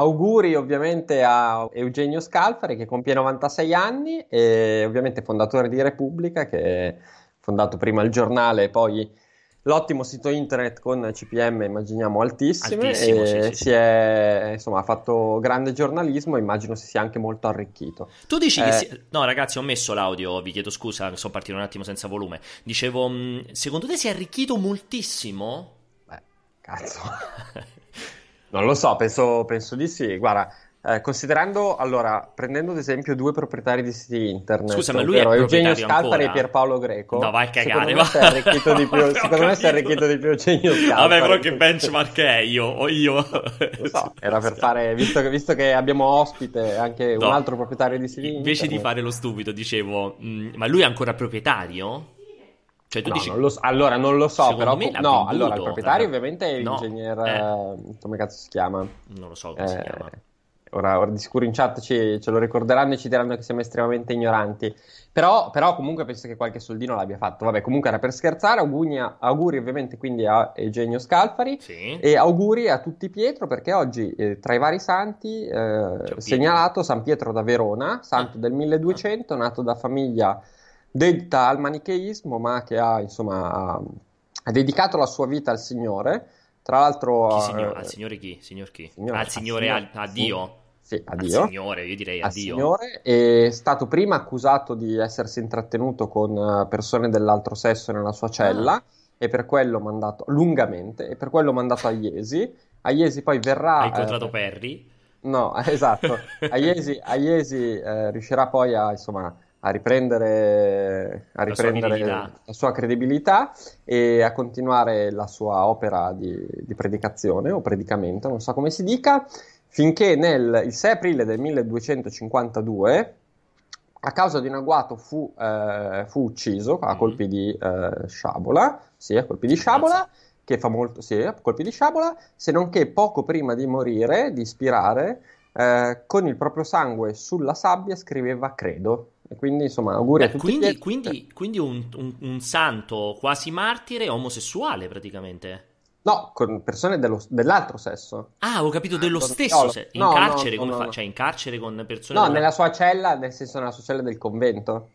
auguri ovviamente a Eugenio Scalfari che compie 96 anni e ovviamente fondatore di Repubblica che è fondato prima il giornale e poi l'ottimo sito internet con CPM immaginiamo altissime Altissimo, e sì, sì, è insomma ha fatto grande giornalismo immagino si sia anche molto arricchito Tu dici che Eh. si- No, ragazzi, ho messo l'audio, vi chiedo scusa, sono partito un attimo senza volume. Dicevo, mh, secondo te si è arricchito moltissimo? beh cazzo non lo so penso, penso di sì guarda eh, considerando allora prendendo ad esempio due proprietari di siti internet Scusa, ma lui è Eugenio ancora? e Pierpaolo Greco No, vai a cagare, secondo va. me si è arricchito di più secondo me si è arricchito di più Eugenio Scalfari Vabbè, però che benchmark è io? O io? lo so, era per fare, visto che, visto che abbiamo ospite anche No. un altro proprietario di siti Invece di internet. fare lo stupido, dicevo, mh, ma lui è ancora proprietario? Cioè, tu No, dici... non lo so- allora non lo so, però me no, venduto, allora il proprietario l'ha- ovviamente è No, l'ingegner eh. eh, come cazzo si chiama? Non lo so come si Eh, chiama. ora, ora di sicuro in chat ci- ce lo ricorderanno e ci diranno che siamo estremamente ignoranti. Però, però comunque penso che qualche soldino l'abbia fatto. Vabbè, comunque era per scherzare. Auguri, a- auguri ovviamente quindi a Eugenio Scalfari. Sì. E auguri a tutti Pietro perché oggi eh, tra i vari santi eh, segnalato San Pietro da Verona, santo Ah. del 1200, nato da famiglia dedita al manicheismo, ma che ha insomma ha, ha dedicato la sua vita al Signore. Tra l'altro, Chi eh, signor- al signore chi? Signor chi? Signore- al signore, al a sì. Dio? sì, a Al signore, io direi a al Dio. Signore, è stato prima accusato di essersi intrattenuto con eh, persone dell'altro sesso nella sua cella Ah. e per quello mandato lungamente e per quello mandato a Iesi. A Iesi poi verrà Hai incontrato eh, Perry? No, esatto. A Iesi, a Iesi, eh, riuscirà poi a, insomma, a riprendere, a La sua riprendere la sua credibilità e a continuare la sua opera di, di predicazione o predicamento, non so come si dica, finché nel il 6 aprile del 1252, a causa di un agguato, fu, eh, fu ucciso a Mm. colpi di eh, sciabola, sì, a colpi di sciabola, che fa molto, sì, a colpi di sciabola, se non che poco prima di morire, di spirare, eh, con il proprio sangue sulla sabbia scriveva credo. E quindi, insomma, auguri a Beh, tutti. quindi, quindi, quindi un, un- un santo quasi martire omosessuale praticamente. No, con persone dello- dell'altro sesso. Ah, ho capito dello con stesso Piolo. se- In No, no, carcere no, come no, fa? no. Cioè in carcere con persone No, della- nella sua cella, nel senso nella sua cella del convento.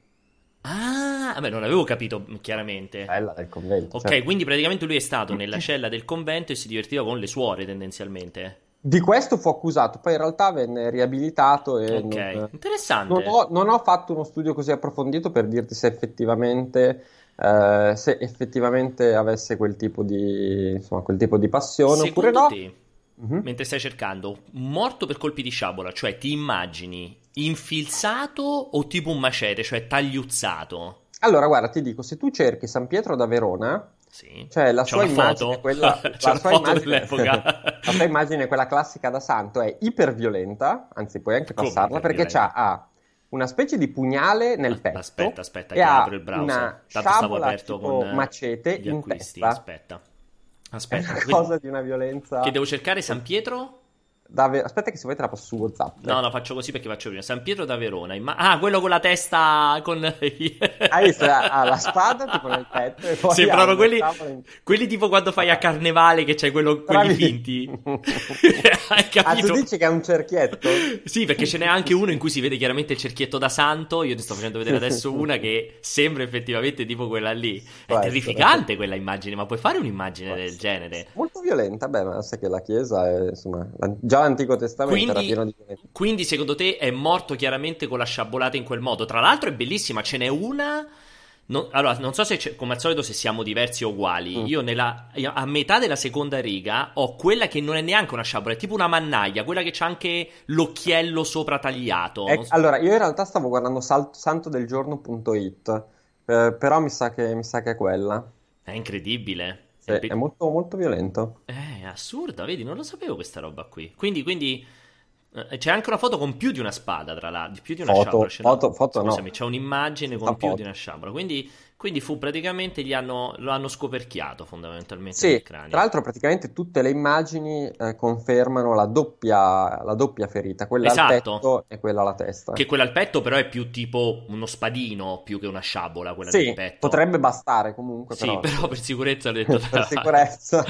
Ah, vabbè, non avevo capito chiaramente. Cella del convento. Ok, certo. quindi praticamente lui è stato nella cella del convento e si divertiva con le suore tendenzialmente. Di questo fu accusato, poi in realtà venne riabilitato e Ok, non- interessante. Non ho, non ho fatto uno studio così approfondito per dirti se effettivamente, eh, se effettivamente avesse quel tipo di, insomma, quel tipo di passione oppure Secondo no. te, Mhm. mentre stai cercando, morto per colpi di sciabola, cioè ti immagini infilzato o tipo un macete, cioè tagliuzzato? Allora, guarda, ti dico, se tu cerchi San Pietro da Verona, Sì. cioè la sua una immagine, quella, la una sua immagine- dell'epoca. la sua immagine, quella classica da santo, è iperviolenta, anzi puoi anche Come passarla, perché ha una specie di pugnale nel petto Aspetta, aspetta, che ha apro il browser. una Tanto stavo aperto con eh, macete in testa. Aspetta. È Aspetta, una quindi- cosa di una violenza. che devo cercare San Pietro? Ver- Aspetta, che se vuoi te la passo su WhatsApp. No, no, faccio così perché faccio prima. San Pietro da Verona. imma- ah, quello con la testa con Hai visto? Ha la spada tipo nel petto. E poi Sembrano quelli, in- quelli tipo quando fai a carnevale che c'è quello, quelli finti. Hai Ah, tu capito? dici che è un cerchietto? Sì, perché ce n'è anche uno in cui si vede chiaramente il cerchietto da santo. Io ti sto facendo vedere adesso una che sembra effettivamente tipo quella lì. È Può terrificante quella immagine, ma puoi fare un'immagine del genere? Molto violenta, beh, ma sai che la Chiesa è, insomma, la- già l'Antico Testamento era Quindi, pieno di quindi, secondo te è morto chiaramente con la sciabolata in quel modo? Tra l'altro è bellissima, ce n'è una. non- allora, non so se come al solito se siamo diversi o uguali. Mm. Io nella, a metà della seconda riga ho quella che non è neanche una sciabola, è tipo una mannaia, quella che c'ha anche l'occhiello sopra tagliato. Non so- allora, io in realtà stavo guardando sal- santodelgiorno.it, eh, però mi sa che, mi sa che è quella. È incredibile. Sì, È è molto, molto violento. Eh, è assurda, vedi, non lo sapevo questa roba qui. Quindi, quindi eh, c'è anche una foto con più di una spada, tra l'altro, di più di una Foto, sciabola. c'è una- foto, foto no. Scusami, c'è un'immagine con Una più foto. di una sciabola. Quindi, Quindi fu praticamente gli hanno, lo hanno scoperchiato fondamentalmente sì. Tra l'altro, praticamente tutte le immagini eh, confermano la doppia, la doppia, ferita, quella esatto. al petto e quella alla testa. Che quella al petto, però, è più tipo uno spadino più che una sciabola. Quella sì, del petto. potrebbe bastare comunque. Sì, però, però per sicurezza l'ho detto. per sicurezza.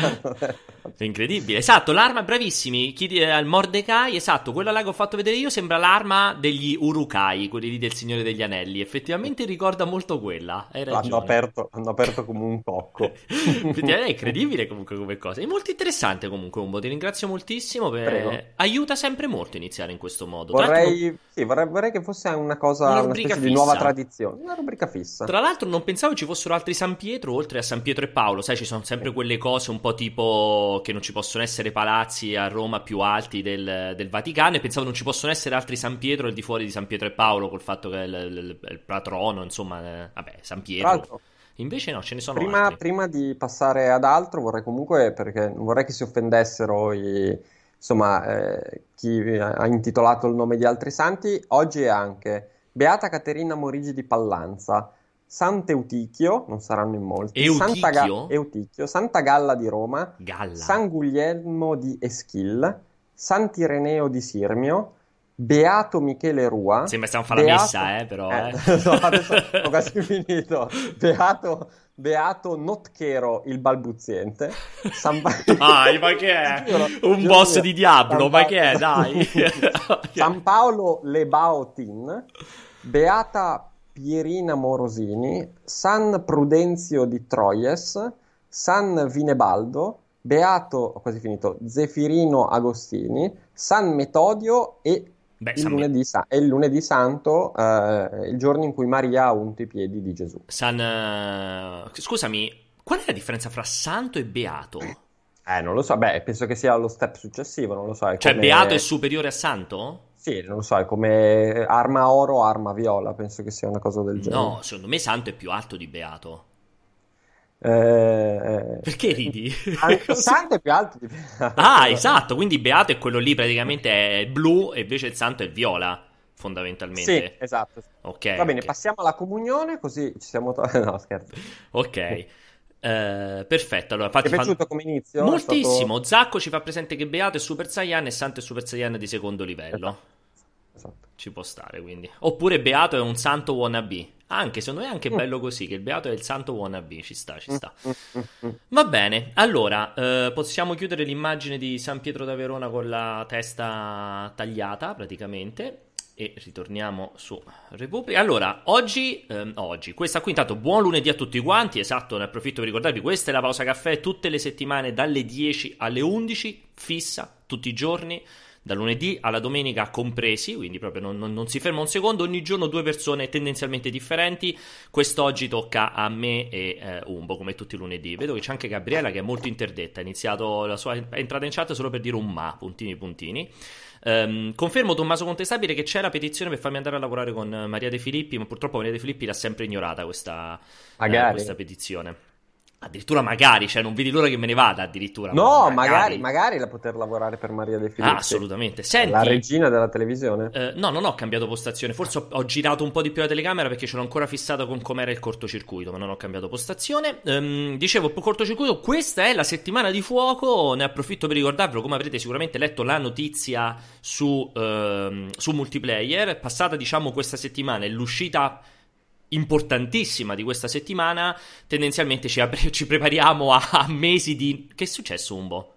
incredibile. Esatto, l'arma, bravissimi. Chi, eh, il Mordecai, esatto, quella là che ho fatto vedere io sembra l'arma degli Urukai, quelli lì del Signore degli Anelli. Effettivamente ricorda molto quella. Hai Hanno aperto, hanno aperto come un cocco. è incredibile comunque come cosa. È molto interessante comunque, Umbo. Ti ringrazio moltissimo. Per... Aiuta sempre molto iniziare in questo modo. Vorrei, non... sì, vorrei, vorrei, che fosse una cosa, una, una specie di nuova tradizione. Una rubrica fissa. Tra l'altro, non pensavo ci fossero altri San Pietro oltre a San Pietro e Paolo. Sai, ci sono sempre quelle cose un po' tipo che non ci possono essere palazzi a Roma più alti del, del Vaticano. E pensavo non ci possono essere altri San Pietro al di fuori di San Pietro e Paolo, col fatto che è il, il, il patrono, insomma, eh, vabbè, San Pietro. Invece no, ce ne sono prima, altri. Prima di passare ad altro, vorrei comunque, perché non vorrei che si offendessero i, insomma, eh, chi ha intitolato il nome di altri santi, oggi è anche Beata Caterina Morigi di Pallanza, Sant'Eutichio, non saranno in molti, Eutichio? Santa, Ga- Eutichio, Santa Galla di Roma, Galla. San Guglielmo di Eschil, Sant'Ireneo di Sirmio, Beato Michele Rua. Sembra stiamo a fare la Beato... messa, eh, però. Eh, Eh. no, adesso ho quasi finito. Beato, Beato Notchero il balbuziente. San... Dai, ma che è? Giuro, Un giuro boss io. di Diablo, San ma Pa- che è? Dai. San Paolo Lebaotin. Beata Pierina Morosini. San Prudenzio di Troies. San Vinebaldo. Beato, ho quasi finito, Zefirino Agostini. San Metodio e Beh, il lunedì, il lunedì santo, eh, il giorno in cui Maria ha unto i piedi di Gesù. San eh, Scusami, qual è la differenza fra santo e beato? Eh, non lo so, beh, penso che sia lo step successivo, non lo so. Cioè, come- beato è superiore a santo? Sì, non lo so, è come arma oro, arma viola, penso che sia una cosa del genere. No, secondo me santo è più alto di beato. Eh, eh, Perché ridi? Santo, santo è più alto di Ah, esatto, quindi beato è quello lì praticamente è blu e invece il santo è viola, Sì, fondamentalmente. esatto. Ok. Va bene, ok. passiamo alla comunione, così ci siamo... to- no, scherzo. Ok. Eh, perfetto, allora Ti è infatti fan- piaciuto come inizio? Moltissimo. Zacco ci fa presente che Beato è Super Saiyan e Santo è Super Saiyan di secondo livello. stato- Esatto. Ci può stare, quindi. Oppure Beato è un santo wannabe. Anche, secondo me è anche Mm. bello così, che il Beato è il santo wannabe. Ci sta, ci sta. Mm, mm, mm. Va bene, allora, eh, possiamo chiudere l'immagine di San Pietro da Verona con la testa tagliata, praticamente. E ritorniamo su Repubblica. Allora, oggi, ehm, oggi, questa qui intanto buon lunedì a tutti quanti, esatto, ne approfitto per ricordarvi, questa è la pausa caffè tutte le settimane dalle 10 alle 11, fissa, tutti i giorni, da lunedì alla domenica compresi, quindi proprio non, non- non si ferma un secondo, ogni giorno due persone tendenzialmente differenti, quest'oggi tocca a me e eh, Umbo, come tutti i lunedì. Vedo che c'è anche Gabriela che è molto interdetta, ha iniziato la sua è entrata in chat solo per dire un ma, puntini puntini. Ehm, confermo Tommaso Contestabile che c'è la petizione per farmi andare a lavorare con Maria De Filippi, ma purtroppo Maria De Filippi l'ha sempre ignorata questa, eh, questa petizione. Addirittura magari, cioè non vedi l'ora che me ne vada addirittura. No, ma magari, magari la poter lavorare per Maria De Filippi. Ah, assolutamente. Senti, La regina della televisione. eh, no, non ho cambiato postazione. Forse ho, ho girato un po' di più la telecamera perché ce l'ho ancora fissata con com'era il cortocircuito, ma non ho cambiato postazione. Ehm, dicevo, cortocircuito, questa è la settimana di fuoco. Ne approfitto per ricordarvelo, come avrete sicuramente letto la notizia su, ehm, su multiplayer. Passata, diciamo, questa settimana è l'uscita importantissima di questa settimana. Tendenzialmente ci, apre- ci prepariamo a, a mesi di. Che è successo, Umbo?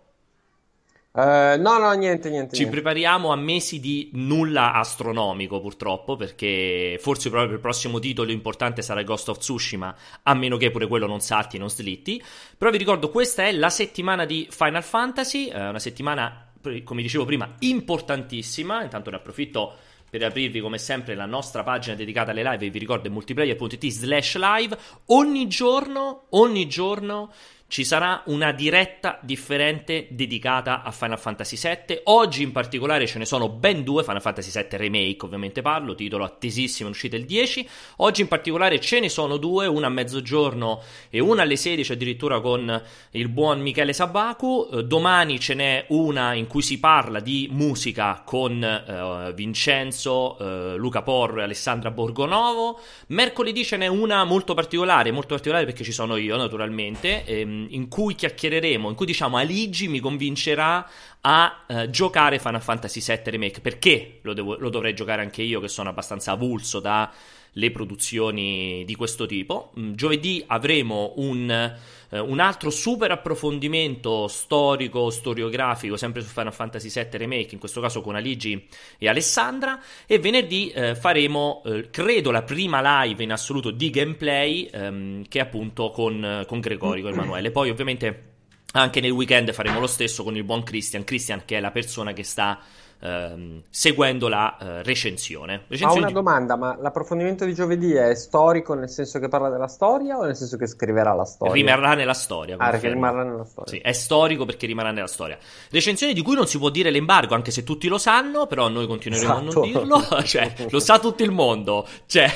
Eh, no, no, niente, niente. Ci niente. prepariamo a mesi di nulla astronomico, purtroppo, perché forse proprio il prossimo titolo importante sarà Ghost of Tsushima, a meno che pure quello non salti e non slitti. Però vi ricordo, questa è la settimana di Final Fantasy, eh, una settimana, come dicevo prima, importantissima. Intanto ne approfitto per aprirvi come sempre la nostra pagina dedicata alle live vi ricordo multiplayer.it slash live. Ogni giorno ogni giorno ci sarà una diretta differente dedicata a Final Fantasy VII. Oggi in particolare ce ne sono ben due, Final Fantasy VII Remake ovviamente parlo, titolo attesissimo, è uscito il 10. Oggi in particolare ce ne sono due, una a mezzogiorno e una alle 16 addirittura con il buon Michele Sabaku. Eh, domani ce n'è una in cui si parla di musica con eh, Vincenzo, eh, Luca Porro e Alessandra Borgonovo. Mercoledì ce n'è una molto particolare, molto particolare perché ci sono io naturalmente. Ehm, in cui chiacchiereremo, in cui diciamo Aligi mi convincerà a uh, giocare Final Fantasy VII Remake. Perché lo, devo, lo, dovrei giocare anche io, che sono abbastanza avulso dalle produzioni di questo tipo. Mm, giovedì avremo un, uh, un, altro super approfondimento storico, storiografico, sempre su Final Fantasy VII Remake, in questo caso con Aligi e Alessandra. E venerdì uh, faremo, credo, la prima live in assoluto di gameplay, um, che è appunto con, con Gregorio, con Emanuele. Poi ovviamente anche nel weekend faremo lo stesso con il buon Christian. Christian, che è la persona che sta ehm, seguendo la eh, recensione. recensione Ho una domanda, ma l'approfondimento di giovedì è storico nel senso che parla della storia o nel senso che scriverà la storia? Rimarrà nella storia. Ah, rimarrà nella storia. Sì, è storico perché rimarrà nella storia. Recensione di cui non si può dire l'embargo, anche se tutti lo sanno, però noi continueremo esatto. a non esatto. dirlo. cioè, lo sa tutto il mondo. Cioè,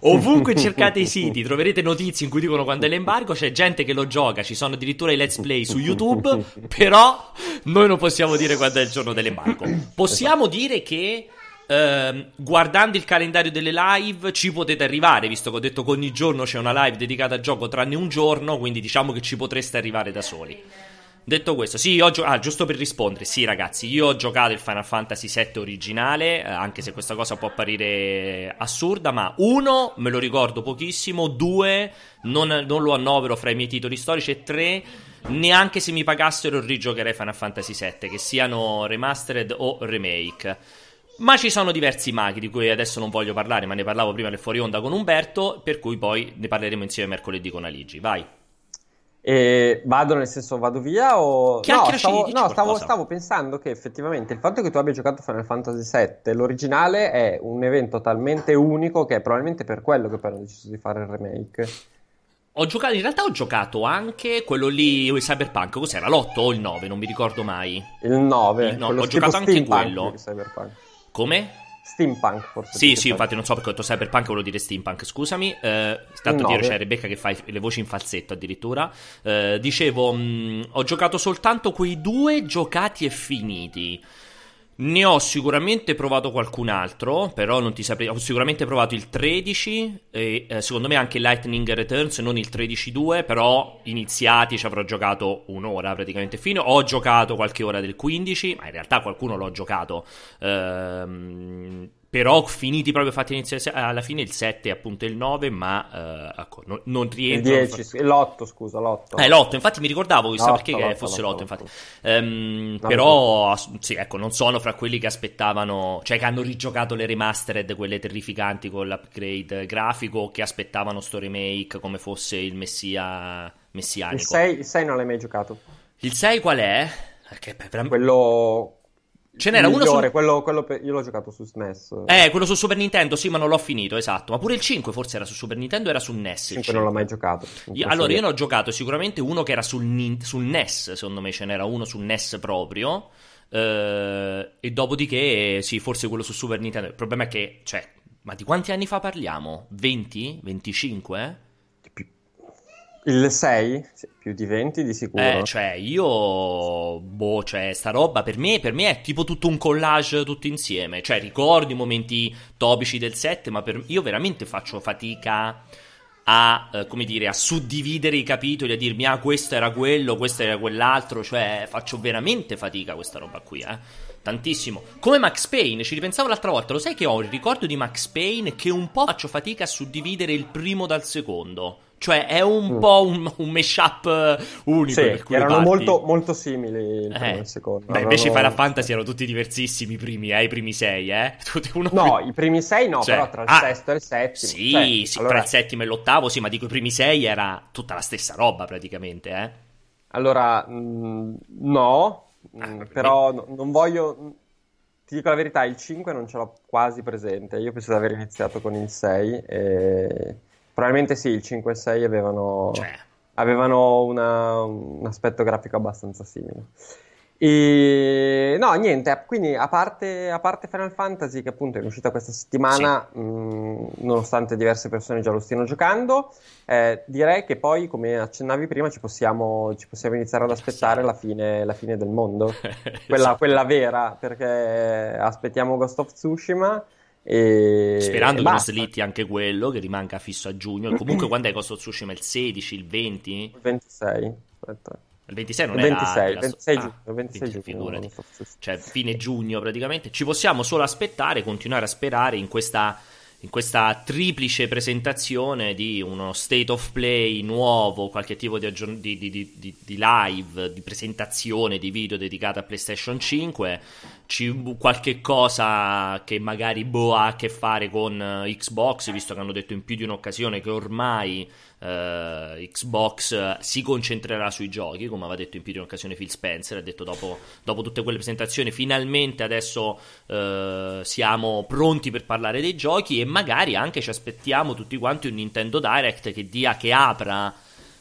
ovunque cercate i siti troverete notizie in cui dicono quando è l'embargo, c'è gente che lo gioca, ci sono addirittura i let's play su YouTube, però noi non possiamo dire quando è il giorno dell'embargo. Possiamo dire che Uh, guardando il calendario delle live ci potete arrivare, visto che ho detto che ogni giorno c'è una live dedicata al gioco tranne un giorno, quindi diciamo che ci potreste arrivare da soli. Detto questo, sì, io ho gio- ah, giusto per rispondere, sì ragazzi, io ho giocato il Final Fantasy VII originale, eh, anche se questa cosa può apparire assurda, ma uno, me lo ricordo pochissimo, due, non, non lo annovero fra i miei titoli storici, e tre, neanche se mi pagassero rigiocherei Final Fantasy VII, che siano remastered o remake. Ma ci sono diversi maghi di cui adesso non voglio parlare, ma ne parlavo prima nel fuori onda con Umberto, per cui poi ne parleremo insieme mercoledì con Aligi. Vai. E vado nel senso vado via o... No, stavo, no stavo, stavo, pensando che effettivamente il fatto che tu abbia giocato Final Fantasy VII, l'originale è un evento talmente unico che è probabilmente per quello che poi hanno deciso di fare il remake. Ho giocato, in realtà ho giocato anche quello lì, il Cyberpunk, cos'era? L'8 o il 9? Non mi ricordo mai. Il 9. Il 9. Ho giocato anche quello. Come? Steampunk, forse. Sì, sì, infatti non so perché ho detto Cyberpunk, volevo dire Steampunk, scusami. Eh, tanto dire c'è Rebecca che fa le voci in falsetto addirittura. Eh, dicevo, mh, mm, ho giocato soltanto quei due giocati e finiti. Ne ho sicuramente provato qualcun altro, però non ti saprei. Ho sicuramente provato il 13 e eh, secondo me anche Lightning Returns, non il 13-2, però iniziati ci avrò giocato un'ora praticamente fino. Ho giocato qualche ora del 15, ma in realtà qualcuno l'ho giocato. Ehm però finiti proprio fatti iniziare alla fine il 7 è appunto il 9 ma uh, ecco, no, non rientro il 10, l'8 scusa l'8 eh l'8 infatti mi ricordavo chissà perché l'8, fosse l'8, l'8 infatti. um, no, però sì ecco non sono fra quelli che aspettavano cioè che hanno rigiocato le remastered quelle terrificanti con l'upgrade grafico che aspettavano sto remake come fosse il messia messianico. Il 6, il 6 non l'hai mai giocato. Il 6 qual è? Perché, quello Ce n'era uno su... quello, quello per... io l'ho giocato su SNES. Eh, quello su Super Nintendo, sì, ma non l'ho finito, esatto. Ma pure il 5 forse era su Super Nintendo, era su NES. Il 5 non l'ho mai giocato. Io, allora, io ne ho giocato sicuramente uno che era sul, sul NES, secondo me ce n'era uno sul NES proprio. Eh, e dopodiché, sì, forse quello su Super Nintendo. Il problema è che, cioè, ma di quanti anni fa parliamo? 20? 25? Il 6? Sì, più di 20 di sicuro. Eh, cioè, io... Boh, cioè, sta roba per me, per me è tipo tutto un collage tutto insieme. Cioè, ricordo i momenti topici del 7, ma per... io veramente faccio fatica a, eh, come dire, a suddividere i capitoli, a dirmi, ah, questo era quello, questo era quell'altro. Cioè, faccio veramente fatica questa roba qui, eh. Tantissimo. Come Max Payne, ci ripensavo l'altra volta. Lo sai che ho il ricordo di Max Payne che un po' faccio fatica a suddividere il primo dal secondo. Cioè è un mm. po' un, un mashup eh, unico. Sì, erano molto, molto, simili il primo e il secondo. Beh, invece i Final Fantasy erano tutti diversissimi i primi, eh, i primi sei, eh. Uno no, i primi sei no, cioè, però tra il ah, sesto e il settimo. Sì, cioè, sì allora... tra il settimo e l'ottavo, sì, ma dico i primi sei era tutta la stessa roba praticamente, eh. Allora, mh, mm, no, ah, mh, mm, però no, non voglio... Ti dico la verità, il 5 non ce l'ho quasi presente. Io penso di aver iniziato con il 6 e Probabilmente sì, il 5 e 6 avevano... Cioè, avevano una, un aspetto grafico abbastanza simile. E no, niente, quindi a parte, a parte, Final Fantasy, che appunto è uscita questa settimana, sì. mh, nonostante diverse persone già lo stiano giocando, eh, direi che poi, come accennavi prima, ci possiamo, ci possiamo iniziare ad aspettare la fine, la fine del mondo, quella, esatto. quella, vera, perché aspettiamo Ghost of Tsushima. E... Sperando e che non slitti anche quello, che rimanga fisso a giugno. E comunque, quando è Ghost of Tsushima? Il 16, il 20? Il 26. Aspetta. Il 26 non il 26, era... Il 26 giugno. Ah, 26 giugno cioè, fine giugno praticamente. Ci possiamo solo aspettare, continuare a sperare in questa, in questa triplice presentazione di uno state of play nuovo, qualche tipo di, aggiorn- di, di, di live, di presentazione di video dedicata a PlayStation 5. Ci, qualche cosa che magari boh, ha a che fare con uh, Xbox, visto che hanno detto in più di un'occasione che ormai Uh, Xbox si concentrerà sui giochi, come aveva detto in più di un'occasione Phil Spencer, ha detto dopo, dopo tutte quelle presentazioni finalmente adesso uh, siamo pronti per parlare dei giochi e magari anche ci aspettiamo tutti quanti un Nintendo Direct che dia, che apra,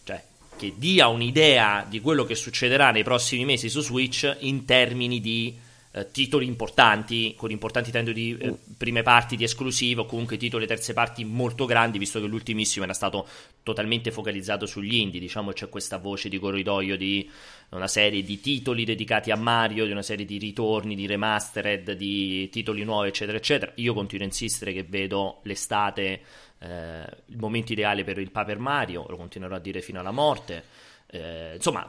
cioè che dia un'idea di quello che succederà nei prossimi mesi su Switch in termini di eh, titoli importanti, con importanti intendo di eh, prime parti di esclusivo, comunque titoli terze parti molto grandi, visto che l'ultimissimo era stato totalmente focalizzato sugli indie, diciamo c'è questa voce di corridoio di una serie di titoli dedicati a Mario, di una serie di ritorni, di remastered, di titoli nuovi, eccetera, eccetera. Io continuo a insistere che vedo l'estate eh, il momento ideale per il Paper Mario, lo continuerò a dire fino alla morte. Eh, insomma,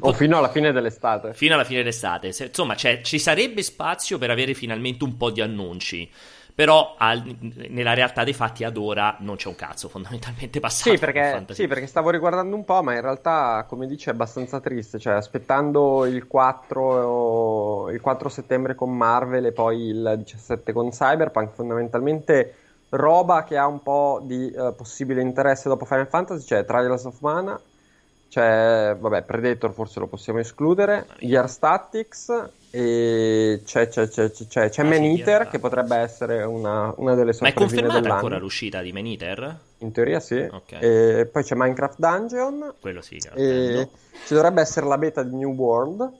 o fino alla fine dell'estate. Fino alla fine dell'estate. Insomma, ci sarebbe spazio per avere finalmente un po' di annunci. Però al, nella realtà dei fatti ad ora non c'è un cazzo fondamentalmente passato. Sì perché, sì, perché stavo riguardando un po', ma in realtà, come dici, è abbastanza triste. Cioè, aspettando il 4, il 4 settembre con Marvel e poi il 17 con Cyberpunk, fondamentalmente roba che ha un po' di uh, possibile interesse dopo Final Fantasy, cioè Trials of Mana c'è, vabbè, Predator forse lo possiamo escludere, Gear Statics e c'è, c'è, c'è, c'è, c'è ah, Man Eater che potrebbe essere una, una delle sorprese Ma è confermata ancora l'uscita di Man Eater? In teoria sì. Okay. E poi c'è Minecraft Dungeon. Quello sì. Ci dovrebbe essere la beta di New World.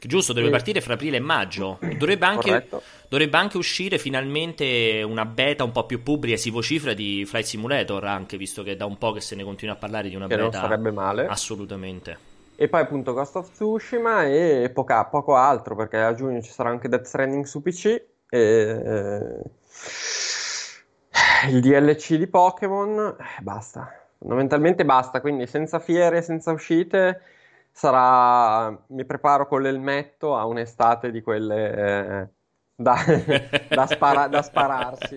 Giusto, dovrebbe partire fra aprile e maggio. Dovrebbe anche, dovrebbe anche, uscire finalmente una beta un po' più pubblica, si vocifera, di Flight Simulator, anche visto che da un po' che se ne continua a parlare di una che beta. non sarebbe male. Assolutamente. E poi appunto Ghost of Tsushima e poca, poco altro, perché a giugno ci sarà anche Death Stranding su PC e... Eh, il DLC di Pokémon, basta. Fondamentalmente basta, quindi senza fiere, senza uscite sarà, mi preparo con l'elmetto a un'estate di quelle eh, da, da, spara, da, spararsi.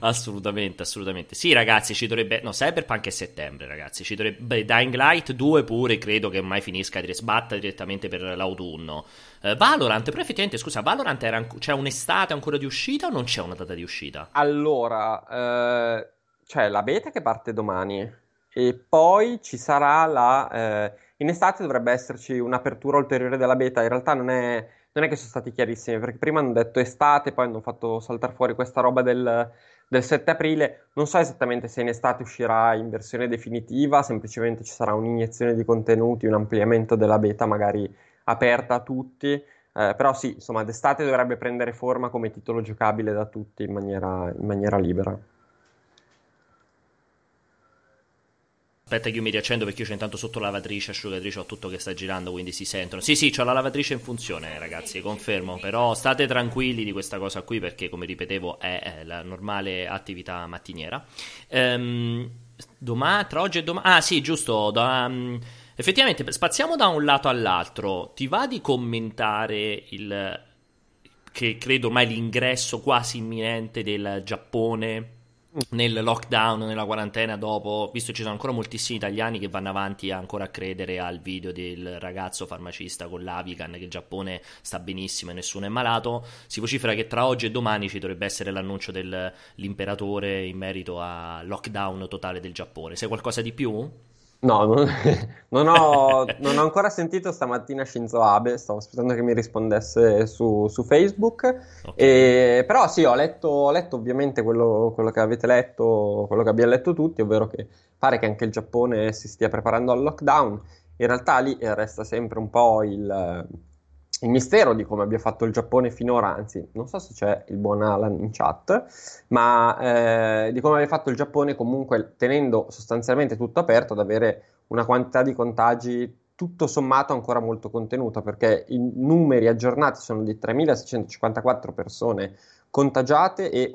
assolutamente, assolutamente. Sì, ragazzi, ci dovrebbe... No, Cyberpunk è settembre, ragazzi. Ci dovrebbe... Dying Light 2 pure, credo che mai finisca di sbatta direttamente per l'autunno. Uh, Valorant, però effettivamente, scusa, Valorant era... c'è un'estate ancora di uscita o non c'è una data di uscita? Allora, eh, c'è la beta che parte domani e poi ci sarà la... Eh, in estate dovrebbe esserci un'apertura ulteriore della beta, in realtà non è, non è che sono stati chiarissimi, perché prima hanno detto estate, poi hanno fatto saltare fuori questa roba del, del 7 aprile, non so esattamente se in estate uscirà in versione definitiva, semplicemente ci sarà un'iniezione di contenuti, un ampliamento della beta magari aperta a tutti, eh, però sì, insomma, d'estate dovrebbe prendere forma come titolo giocabile da tutti in maniera, in maniera libera. Aspetta che io mi riaccendo perché io c'ho intanto sotto lavatrice, asciugatrice, ho tutto che sta girando, quindi si sentono. Sì, sì, ho la lavatrice in funzione, ragazzi, confermo. Però state tranquilli di questa cosa qui perché, come ripetevo, è, è la normale attività mattiniera. Ehm, domani, tra oggi e domani... Ah, sì, giusto, da... Um, effettivamente, spaziamo da un lato all'altro. Ti va di commentare il... che credo ormai l'ingresso quasi imminente del Giappone nel lockdown, nella quarantena dopo, visto che ci sono ancora moltissimi italiani che vanno avanti ancora a credere al video del ragazzo farmacista con l'Avican che il Giappone sta benissimo e nessuno è malato, si vocifera che tra oggi e domani ci dovrebbe essere l'annuncio dell'imperatore in merito al lockdown totale del Giappone. Sai qualcosa di più? No, non, non, ho, non, ho, ancora sentito stamattina Shinzo Abe, stavo aspettando che mi rispondesse su, su Facebook, okay. e, però sì, ho letto, ho letto ovviamente quello, quello, che avete letto, quello che abbiamo letto tutti, ovvero che pare che anche il Giappone si stia preparando al lockdown, in realtà lì resta sempre un po' il, il mistero di come abbia fatto il Giappone finora, anzi, non so se c'è il buon Alan in chat, ma eh, di come abbia fatto il Giappone comunque tenendo sostanzialmente tutto aperto ad avere una quantità di contagi tutto sommato ancora molto contenuta, perché i numeri aggiornati sono di 3.654 persone contagiate e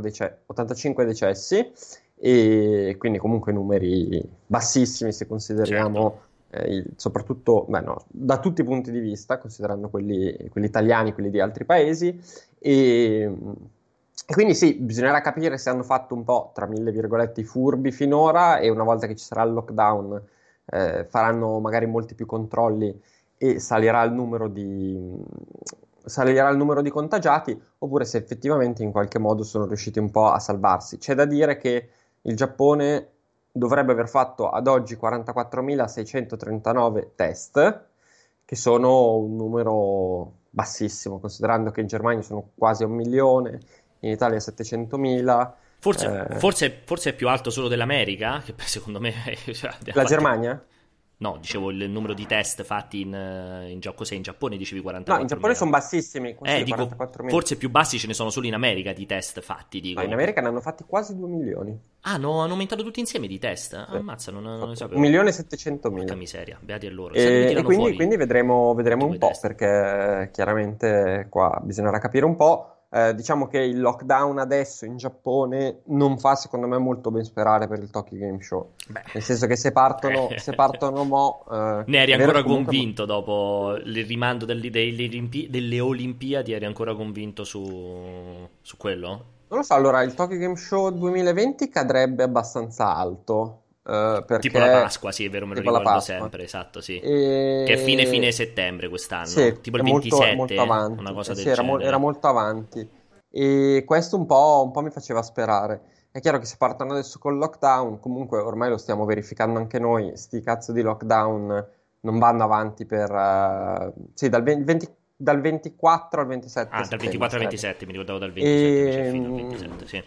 dece- 85 decessi, e quindi comunque numeri bassissimi se consideriamo... Certo eh, soprattutto beh, no, da tutti i punti di vista, considerando quelli, quelli italiani, quelli di altri paesi. E, e, quindi sì, bisognerà capire se hanno fatto un po', tra mille virgolette, i furbi finora e una volta che ci sarà il lockdown eh, faranno magari molti più controlli e salirà il numero di, salirà il numero di contagiati, oppure se effettivamente in qualche modo sono riusciti un po' a salvarsi. C'è da dire che il Giappone dovrebbe aver fatto ad oggi 44.639 test, che sono un numero bassissimo, considerando che in Germania sono quasi un milione, in Italia 700.000. Forse, eh... forse, forse, è più alto solo dell'America, che secondo me... Cioè, la Germania? No, dicevo il numero di test fatti in, eh, in, cos'è, in Giappone dicevi 44 No, in Giappone sono bassissimi. Eh, dico, forse più bassi ce ne sono solo in America di test fatti. Dico. No, in America ne hanno fatti quasi 2 milioni. Ah, no, hanno aumentato tutti insieme di test? Sì. Ammazza, non, non ne sapevo. 1 milione e 700 mila. Porca miseria, beati a loro. E, e quindi, quindi, vedremo, vedremo un po', test. perché chiaramente qua bisognerà capire un po'. Eh, diciamo che il lockdown adesso in Giappone non fa secondo me molto ben sperare per il Tokyo Game Show. Beh. Nel senso che se partono, se partono mo... Eh, ne eri ancora convinto dopo il rimando delle, delle, delle, Olimpiadi, eri ancora convinto su, su quello? Non lo so, allora il Tokyo Game Show 2020 cadrebbe abbastanza alto. Uh, perché... Tipo la Pasqua, sì, è vero, me lo ricordo sempre, esatto, sì. E... Che è fine fine settembre quest'anno, sì, tipo il 27, molto, molto avanti. una cosa eh, del sì, era, mo- era, molto avanti. E questo un po', un po' mi faceva sperare. È chiaro che se partono adesso col lockdown, comunque ormai lo stiamo verificando anche noi, sti cazzo di lockdown non vanno avanti per... Uh, sì, dal 20, dal 24 al 27. Ah, dal 24 al 27, mi ricordavo dal 27, e... fino al 27, sì.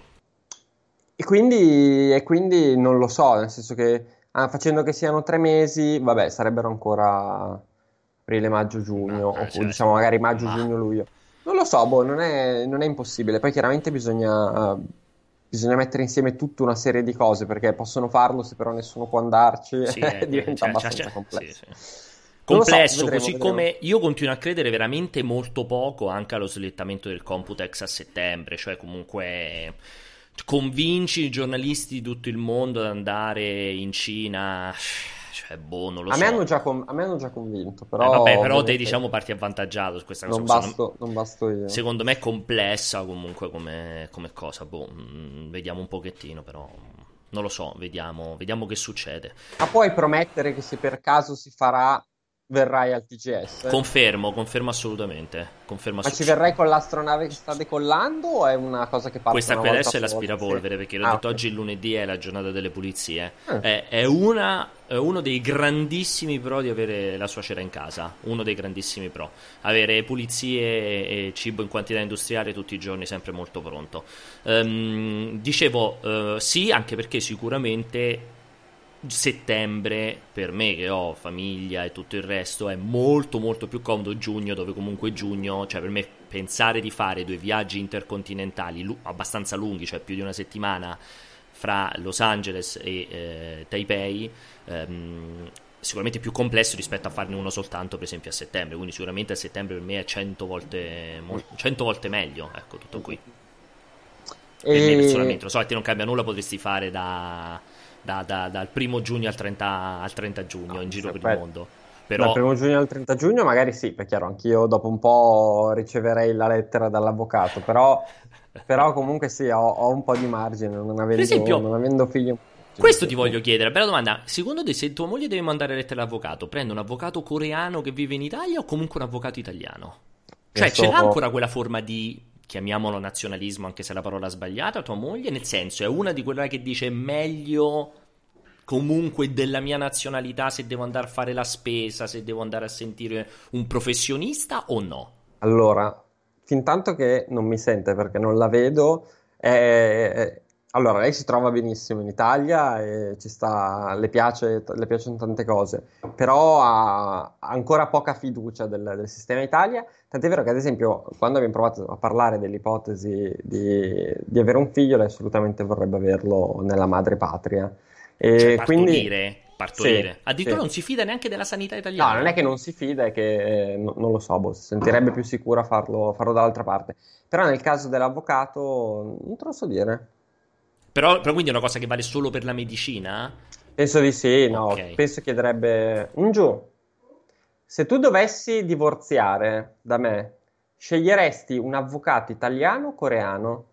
E quindi, e quindi non lo so, nel senso che ah, facendo che siano tre mesi, vabbè, sarebbero ancora aprile, maggio, giugno, ah, o certo. diciamo magari maggio, Ma... giugno, luglio. Non lo so, boh, non è, non è impossibile. Poi chiaramente bisogna, uh, bisogna, mettere insieme tutta una serie di cose perché possono farlo se però nessuno può andarci. Sì, eh, diventa cioè, abbastanza cioè, complesso. Sì, sì. Complesso, so, vedremo, così vedremo. come io continuo a credere veramente molto poco anche allo slittamento del Computex a settembre, cioè comunque convinci i giornalisti di tutto il mondo ad andare in Cina. Cioè, boh, non lo a so. Me hanno già con... a me hanno già convinto, però... Eh, vabbè, però te, diciamo, parti avvantaggiato su questa cosa. Non basto, non basto io. Secondo me è complessa comunque come, come cosa. Boh, mh, mm, vediamo un pochettino, però... Non lo so, vediamo, vediamo che succede. Ma puoi promettere che se per caso si farà verrai al TGS? Confermo, confermo assolutamente. Confermo Ma ci verrai con l'astronave che sta decollando o è una cosa che parte Questa qui adesso è l'aspirapolvere, perché l'ho ah, detto okay. oggi il lunedì è la giornata delle pulizie. Eh. È, è, una, è, uno dei grandissimi pro di avere la suocera in casa. Uno dei grandissimi pro. Avere pulizie e, e cibo in quantità industriale tutti i giorni, sempre molto pronto. Um, dicevo uh, sì, anche perché sicuramente settembre per me che ho famiglia e tutto il resto è molto molto più comodo giugno dove comunque giugno cioè per me pensare di fare due viaggi intercontinentali lu- abbastanza lunghi cioè più di una settimana fra Los Angeles e eh, Taipei ehm, sicuramente più complesso rispetto a farne uno soltanto per esempio a settembre. Quindi sicuramente a settembre per me è 100 volte, mo- 100 volte meglio ecco tutto qui. Per me personalmente lo so che non cambia nulla potresti fare da da, da, dal primo giugno al 30, al 30 giugno no, in giro per il mondo. Però... Dal primo giugno al 30 giugno magari sì, perché chiaro, anch'io dopo un po' riceverei la lettera dall'avvocato, però, però comunque sì, ho, ho, un po' di margine, non avendo, esempio, non avendo figli. Questo ti voglio chiedere, bella domanda. Secondo te, se tua moglie deve mandare lettera all'avvocato, prende un avvocato coreano che vive in Italia o comunque un avvocato italiano? Cioè, so... ce l'ha ancora quella forma di chiamiamolo nazionalismo, anche se la parola è sbagliata, tua moglie, nel senso è una di quelle che dice meglio comunque della mia nazionalità se devo andare a fare la spesa, se devo andare a sentire un professionista o no? Allora, fin tanto che non mi sente perché non la vedo, è, allora, lei si trova benissimo in Italia e ci sta, le, piace, le piacciono tante cose, però ha ancora poca fiducia del, del, sistema Italia, tant'è vero che ad esempio quando abbiamo provato a parlare dell'ipotesi di, di avere un figlio, lei assolutamente vorrebbe averlo nella madre patria. E cioè, quindi, partorire. Sì, Addirittura sì. non si fida neanche della sanità italiana. No, non è che non si fida, è che eh, no, non lo so, boh, si sentirebbe più sicura farlo, farlo dall'altra parte. Però nel caso dell'avvocato non te lo so dire. Però, però, quindi è una cosa che vale solo per la medicina? Penso di sì, no. Okay. Penso chiederebbe un giù. Se tu dovessi divorziare da me, sceglieresti un avvocato italiano o coreano?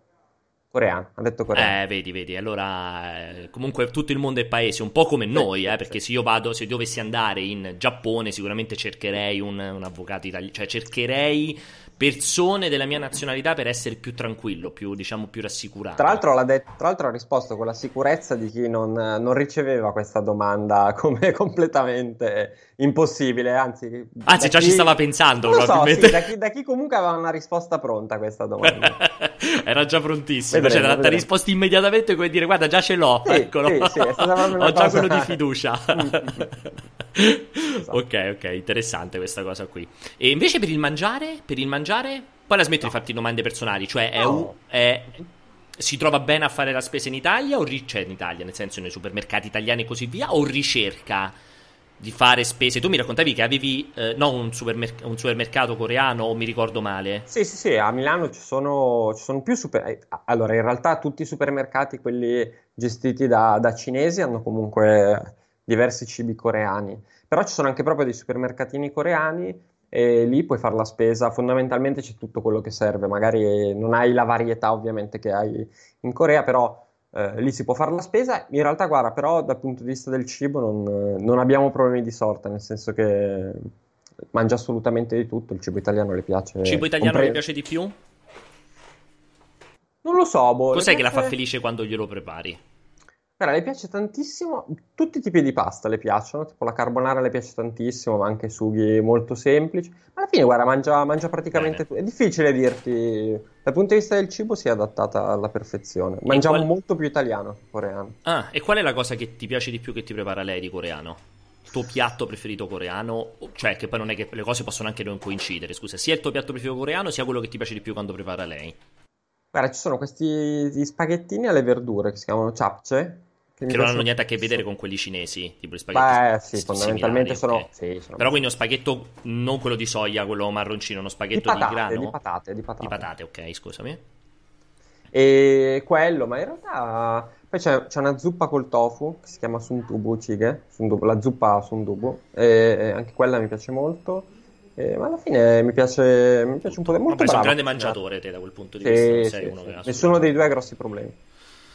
Coreano, ha detto coreano. Eh, vedi, vedi, allora eh, comunque tutto il mondo è paese, un po' come noi, eh, perché se io vado, se dovessi andare in Giappone sicuramente cercherei un, un avvocato italiano, cioè cercherei persone della mia nazionalità per essere più tranquillo, più, diciamo, più rassicurato. Tra l'altro, detto, tra l'altro ha risposto con la sicurezza di chi non, non riceveva questa domanda come completamente impossibile, anzi... Anzi, già chi... ci stava pensando probabilmente. So, sì, da, chi, da, chi, comunque aveva una risposta pronta a questa domanda. Era già prontissimo, vedremo, cioè, vedremo. risposto immediatamente come dire guarda già ce l'ho, sì, eccolo. Sì, sì, Ho cosa... già quello di fiducia. esatto. Ok, ok, interessante questa cosa qui. E invece per il mangiare, per il mangiare, poi la smetto no. di farti domande personali, cioè è, no. è, si trova bene a fare la spesa in Italia o ri- cioè in Italia, nel senso nei supermercati italiani e così via, o ricerca di fare spese? Tu mi raccontavi che avevi eh, no, un, supermerc- un, supermercato coreano o mi ricordo male? Sì, sì, sì, a Milano ci sono, ci sono più supermercati. Eh, allora, in realtà tutti i supermercati, quelli gestiti da, da cinesi, hanno comunque diversi cibi coreani, però ci sono anche proprio dei supermercatini coreani e lì puoi fare la spesa, fondamentalmente c'è tutto quello che serve, magari non hai la varietà ovviamente che hai in Corea, però eh, lì si può fare la spesa, in realtà guarda, però dal punto di vista del cibo non, non abbiamo problemi di sorta, nel senso che mangia assolutamente di tutto, il cibo italiano le piace. Il cibo italiano compre... le piace di più? Non lo so, boh, Cos'è che la fa felice quando glielo prepari? Guarda, le piace tantissimo, tutti i tipi di pasta le piacciono, tipo la carbonara le piace tantissimo, ma anche sughi molto semplici. Ma alla fine, guarda, mangia, mangia praticamente tutto. È difficile dirti, dal punto di vista del cibo si è adattata alla perfezione. Mangiamo qual... molto più italiano che coreano. Ah, e qual è la cosa che ti piace di più che ti prepara lei di coreano? Il tuo piatto preferito coreano? Cioè, che poi non è che le cose possono anche non coincidere, scusa, sia il tuo piatto preferito coreano, sia quello che ti piace di più quando prepara lei. Guarda, ci sono questi spaghettini alle verdure che si chiamano chapche che non hanno niente a che vedere con quelli cinesi, tipo gli spaghetti. Beh, sì, fondamentalmente sono, okay. sì, sono, Però quindi uno spaghetto, non quello di soia, quello marroncino, uno spaghetto di, patate, di grano? Di patate, di patate. Di patate, ok, scusami. E quello, ma in realtà poi c'è, c'è, una zuppa col tofu che si chiama sundubu chige, sundubu, la zuppa sundubu, e anche quella mi piace molto. Eh, ma alla fine mi piace, mi piace un po' molto Vabbè, sei un grande mangiatore te da quel punto di sì, vista, sì, sì. Nessuno dei due ha grossi problemi.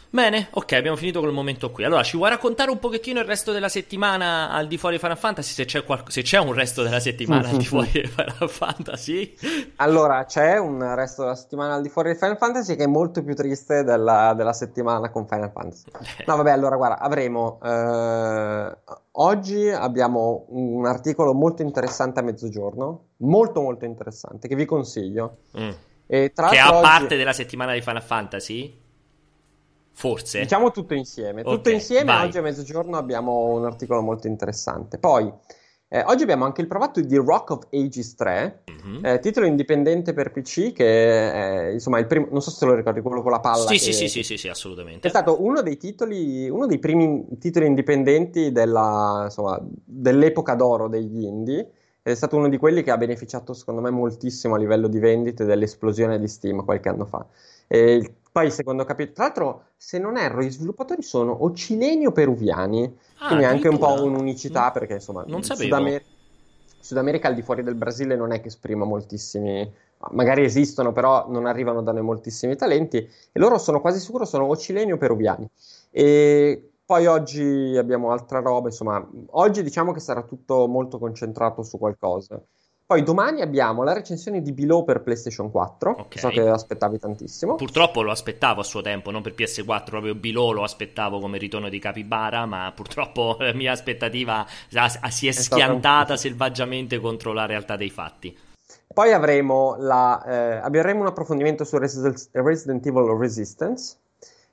Bene, ok, abbiamo finito quel momento qui. Allora, ci vuoi raccontare un pochettino il resto della settimana al di fuori di Final Fantasy? Se c'è, qual- se c'è un resto della settimana al di fuori di Final Fantasy? Allora, c'è un resto della settimana al di fuori di Final Fantasy che è molto più triste della, della settimana con Final Fantasy. No, vabbè, allora, guarda, avremo... Eh, oggi abbiamo un articolo molto interessante a mezzogiorno, molto molto interessante, che vi consiglio. Mm. E tra che a parte oggi... della settimana di Final Fantasy? Forse. Diciamo tutto insieme. Okay, tutto insieme, vai. oggi a mezzogiorno abbiamo un articolo molto interessante. Poi, eh, oggi abbiamo anche il provato di Rock of Ages 3, mm-hmm. eh, titolo indipendente per PC che è, insomma, il primo, non so se lo ricordi, quello con la palla. Sì, che, sì, sì, sì, sì, assolutamente. È stato uno dei titoli, uno dei primi titoli indipendenti della, insomma, dell'epoca d'oro degli indie. Ed è stato uno di quelli che ha beneficiato, secondo me, moltissimo a livello di vendite dell'esplosione di Steam qualche anno fa. E il poi, secondo capitolo, tra l'altro, se non erro, i sviluppatori sono o cileni o peruviani, ah, quindi anche un po' un'unicità, mm. perché insomma, non. Sud, Amer- Sud America al di fuori del Brasile non è che esprima moltissimi, magari esistono, però non arrivano da noi moltissimi talenti, e loro sono quasi sicuro sono o cileni o peruviani. E poi oggi abbiamo altra roba, insomma, oggi diciamo che sarà tutto molto concentrato su qualcosa. Poi domani abbiamo la recensione di Below per PlayStation 4. Okay. So che aspettavi tantissimo. Purtroppo lo aspettavo a suo tempo, non per PS4, proprio Below lo aspettavo come ritorno di Capybara, ma purtroppo la mia aspettativa si è, è schiantata selvaggiamente contro la realtà dei fatti. Poi avremo, la, eh, avremo un approfondimento su Resident, Resident Evil Resistance.